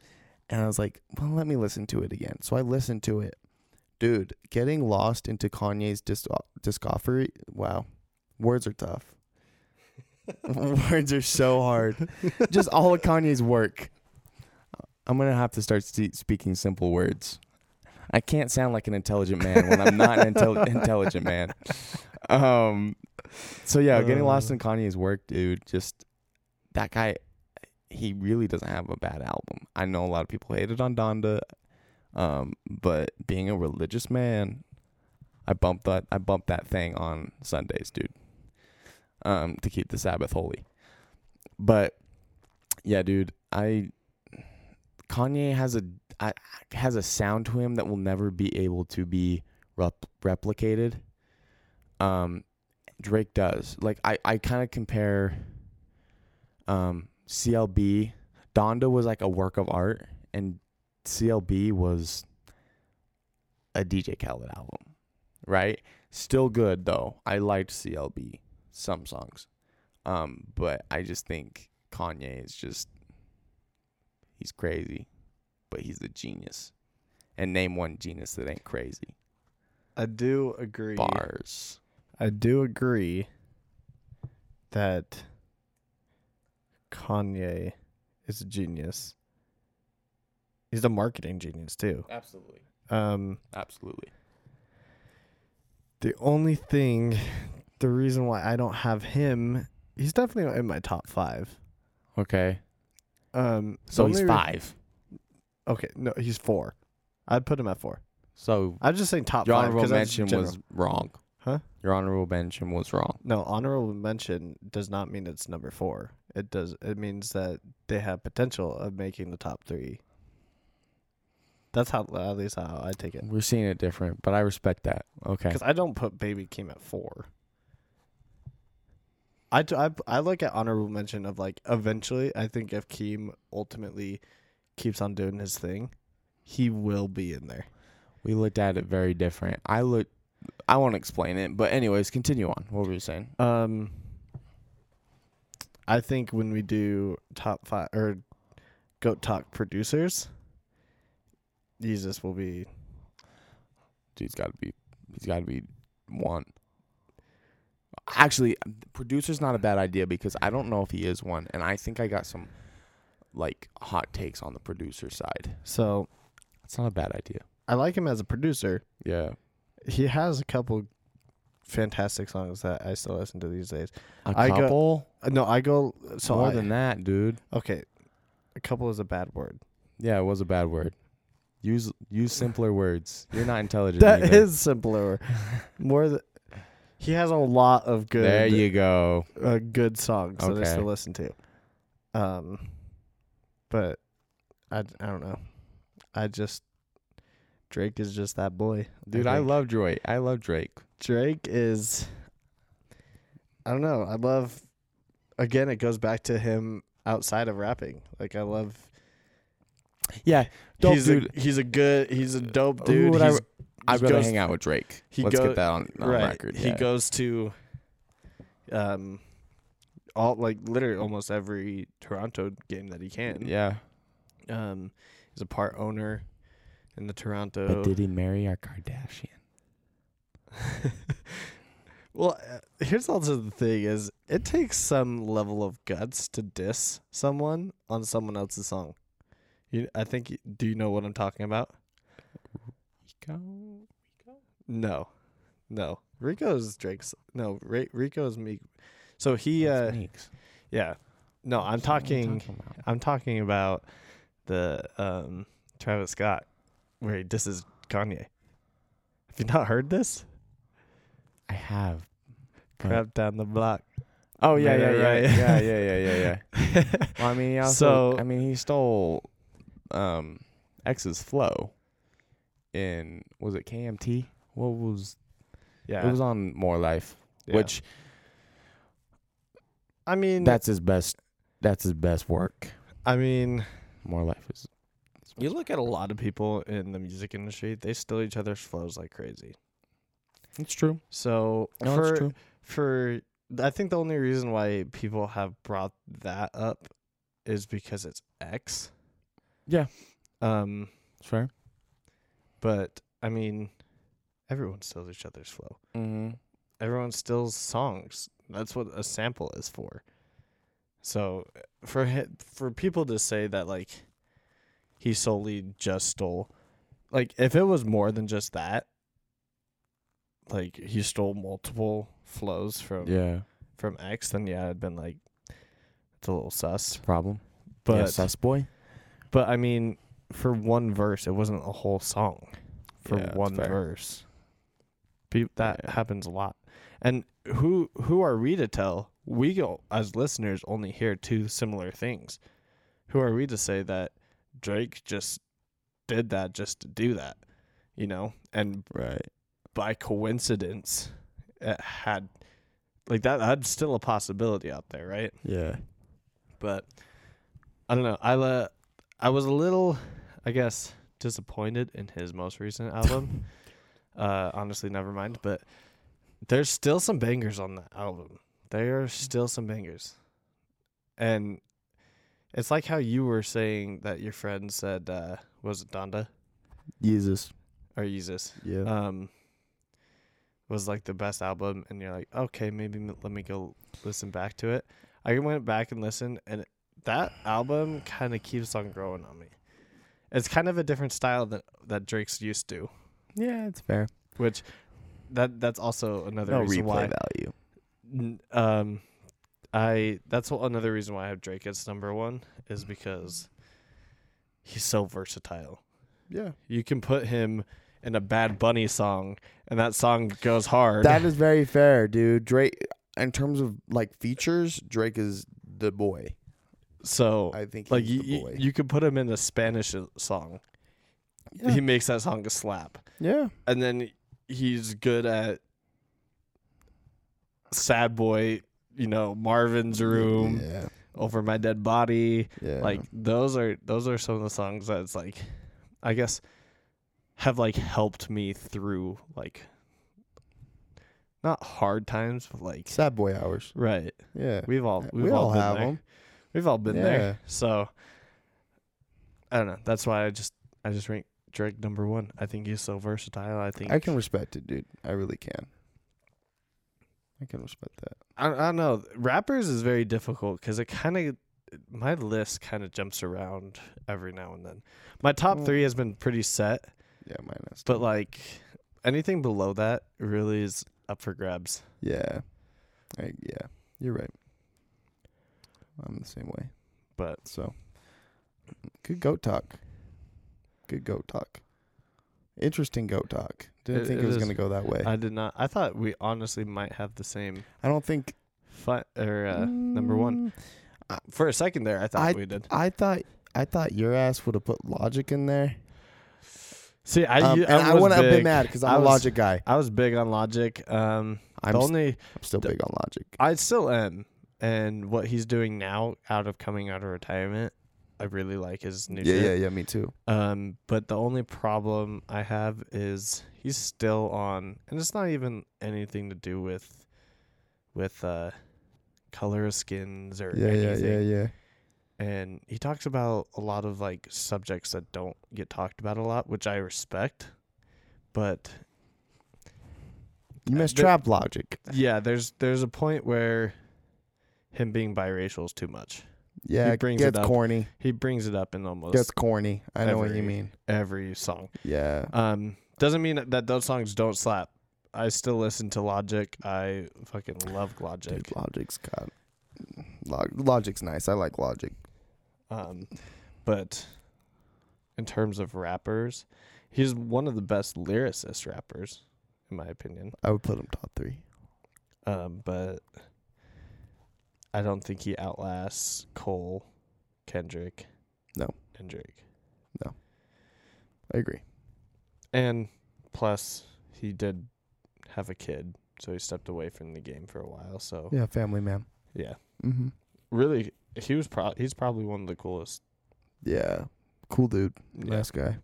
And I was like, well, let me listen to it again. So I listened to it dude, getting lost into Kanye's disc-. Wow, words are tough. words are so hard. Just all of Kanye's work. I'm gonna have to start st- speaking simple words. I can't sound like an intelligent man when I'm not an intel- intelligent man. Um, so yeah, getting lost Uh. in Kanye's work, dude. Just that guy. He really doesn't have a bad album. I know a lot of people hated on Donda. Um, but being a religious man, I bumped that I bumped that thing on Sundays, dude. Um, to keep the Sabbath holy. But yeah, dude, I Kanye has a I, has a sound to him that will never be able to be rep- replicated. Um, Drake does. Like I I kind of compare um CLB Donda was like a work of art and CLB was a DJ Khaled album, right? Still good though. I liked CLB some songs, um, but I just think Kanye is just he's crazy, but he's a genius. And name one genius that ain't crazy. I do agree. Bars. I do agree that Kanye is a genius. He's a marketing genius too. Absolutely. Um, Absolutely. the only thing, the reason why I don't have him, he's definitely in my top five. Okay. Um, So he's re- five. okay, no, he's four. I'd put him at four. So I'm just saying top your five. honorable 'cause that's mention general. was wrong. Huh? Your honorable mention was wrong. No, honorable mention does not mean it's number four. It does. It means that they have potential of making the top three. That's how, at least how I take it. We're seeing it different, but I respect that. Okay. Because I don't put Baby Keem at four. I, I, I look at honorable mention of like eventually. I think if Keem ultimately keeps on doing his thing, he will be in there. We looked at it very different. I look. I won't explain it, but anyways, continue on. What were you saying? Um, I think when we do top five or goat talk producers, Jesus will be. Dude's got to be. He's got to be one. Actually, producer's not a bad idea because I don't know if he is one, and I think I got some like hot takes on the producer side. So It's not a bad idea. I like him as a producer. Yeah. He has a couple fantastic songs that I still listen to these days. A I go- couple. Uh, No, I go so More I- than that, dude. Okay, a couple is a bad word. Yeah, it was a bad word. Use use simpler words. You're not intelligent. That either. is simpler. More than he has a lot of good. There you go. uh, good songs that I Okay. still listen to. Um, but I, I don't know. I just Drake is just that boy, Dude, I think. love Drake. I love Drake. Drake is. I don't know. I love. Again, it goes back to him outside of rapping. Like I love. Yeah, dope he's dude. A, he's a good. He's a dope dude. I- He's, I'd he rather goes- hang out with Drake. he Let's go- get that on, on right. record. He yeah. goes to, um, all like literally almost every Toronto game that he can. Yeah. Um, he's a part owner in the Toronto. But did he marry our Kardashian? well, uh, here's also the thing: is it takes some level of guts to diss someone on someone else's song. You, I think. Do you know what I'm talking about? Rico? No, no. Rico's Drake's. No, Ra- Rico's me. So he. That's uh Meeks. Yeah. No, I'm What are you talking. about? I'm talking about the um Travis Scott, where he disses Kanye. Have you not heard this? I have. Crap down the block. Oh yeah, yeah, yeah, right. yeah, yeah, yeah, yeah, yeah. Well, I mean, he also, So- I mean, he stole, um, X's flow. In was it KMT? What was Yeah. it was on More Life, yeah. which I mean that's his best. That's his best work. I mean More Life is you look at a lot of people in the music industry, they steal each other's flows like crazy. it's true. So No, for it's true. for I think the only reason why people have brought that up is because it's X. Yeah, Um it's fair. But I mean everyone steals each other's flow. Mm-hmm. everyone steals songs. That's what a sample is for. So for hi- for people to say that like he solely just stole, like if it was more than just that, like he stole multiple flows from Yeah, from X, then yeah, I'd been like, it's a little sus. problem. But yeah, sus boy. but I mean, for one verse, it wasn't a whole song. For Yeah, one verse, Pe- that Yeah. happens a lot. And who who are we to tell? We go as listeners only hear two similar things. Who are we to say that Drake just did that just to do that? You know, and Right. by coincidence, it had like that. That's still a possibility out there, right? Yeah. but I don't know. I uh, I was a little, I guess, disappointed in his most recent album. uh, honestly, never mind. But there's still some bangers on the album. There are still some bangers, and it's like how you were saying that your friend said, uh, was it Donda Jesus. or Yeezus? Yeah. um was like the best album and you're like okay maybe m- let me go listen back to it i went back and listened and that album kind of keeps on growing on me it's kind of a different style that that drake's used to yeah, it's fair. which that that's also another No reason why value. Um i that's another reason why i have drake as number one is because he's so versatile Yeah. you can put him in a bad bunny song and that song goes hard That is very fair, dude. Drake, in terms of like features, Drake is the boy. So I think like you, you, could put him in a spanish uh, song yeah. he makes that song a slap yeah. and then he's good at sad boy you know marvin's room Yeah. over my dead body Yeah. like those are those are some of the songs that it's like i guess have like helped me through like not hard times but like sad boy hours. right Yeah. we've all we've we all, all have there. 'em. We've all been Yeah. there so i don't know that's why i just i just rank drake number one i think he's so versatile i think I can respect it, dude. I really can. I can respect that. I, I don't know. Rappers is very difficult because it kind of my list kind of jumps around every now and then. My top Mm. three has been pretty set, Yeah, mine is. but like anything below that really is up for grabs. yeah, I, yeah, you're right. I'm the same way. But So, good goat talk. Good goat talk. Interesting goat talk. Didn't It- think it it, was is. gonna go that way. I, I did not. I thought we honestly might have the same I don't think fi- or uh, number one. Mm, For a second there, I thought I- we did. I thought I thought your ass would have put logic in there. See, I Um, u- and I was wouldn't have been mad because I I'm a was- logic guy. I was big on Logic. Um, I'm, the only I'm still big on logic. I still am, and what he's doing now, out of coming out of retirement, I really like his new Yeah, shit. yeah, yeah. Me too. Um, but the only problem I have is he's still on, and it's not even anything to do with, with uh, color of skins or Yeah, yeah, anything. yeah, yeah. And he talks about a lot of like subjects that don't get talked about a lot, which I respect. But You missed trap logic. yeah, there's there's a point where him being biracial is too much. Yeah, it brings it gets up corny. He brings it up in almost Gets corny. I know what you mean. every song. Yeah. Um, doesn't mean that those songs don't slap. I still listen to Logic. I fucking love Logic. Dude, Logic's got Log- Logic's nice. I like Logic. Um, but in terms of rappers, he's one of the best lyricist rappers, in my opinion. I would put him top three. Um, but I don't think he outlasts Cole, Kendrick, No. and Drake. No. I agree. And plus, he did have a kid, so he stepped away from the game for a while. So Yeah, family man. yeah, Mm-hmm. really, he was pro- he's probably one of the coolest. Yeah, cool dude. Yeah. Nice guy.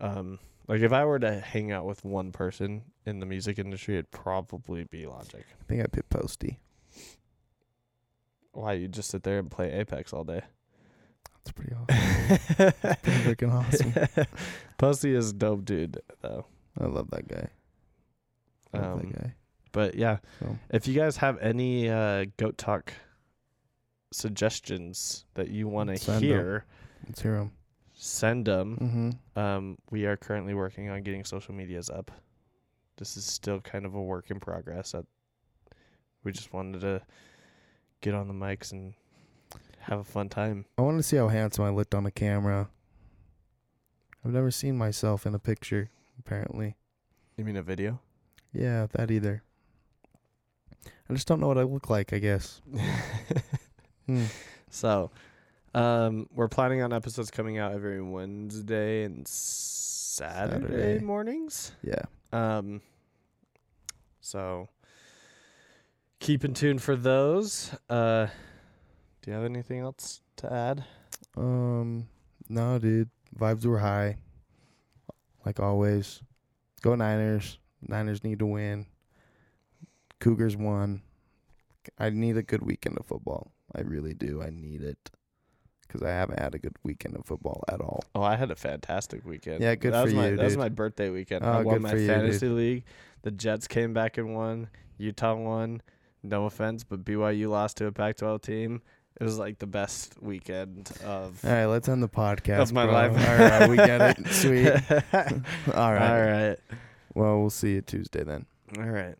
Um, like if I were to hang out with one person in the music industry, it'd probably be Logic. I think I picked Posty. Why you just sit there and play Apex all day? That's pretty awesome. pretty freaking awesome. Posty is dope, dude. Though. I love that guy. Love Um, that guy. But yeah, So if you guys have any uh, goat talk suggestions that you want to Send 'em. hear, let's hear him. send them. Mm-hmm. Um, we are currently working on getting social medias up. This is still kind of a work in progress. That we just wanted to get on the mics and have a fun time. I want to see how handsome I looked on the camera. I've never seen myself in a picture. Apparently, You mean a video? yeah, that either. I just don't know what I look like. I guess. Hmm. So, um, we're planning on episodes coming out every Wednesday and Saturday, Saturday. mornings. Yeah. Um, so keep in tune for those. Uh, do you have anything else to add? Um. No, dude. Vibes were high. Like always. Go Niners. Niners need to win. Cougars won. I need a good weekend of football. I really do. I need it. Because I haven't had a good weekend of football at all. Oh, I had a fantastic weekend. Yeah, good that for was my, you, That was my birthday weekend. Oh, I won good my for you, fantasy league. The Jets came back and won. Utah won. No offense, but BYU lost to a Pac-12 team. It was like the best weekend of. All right, let's end the podcast. That's my bro. life. All right, we get it. Sweet. All All right. right. Well, we'll see you Tuesday then. All right.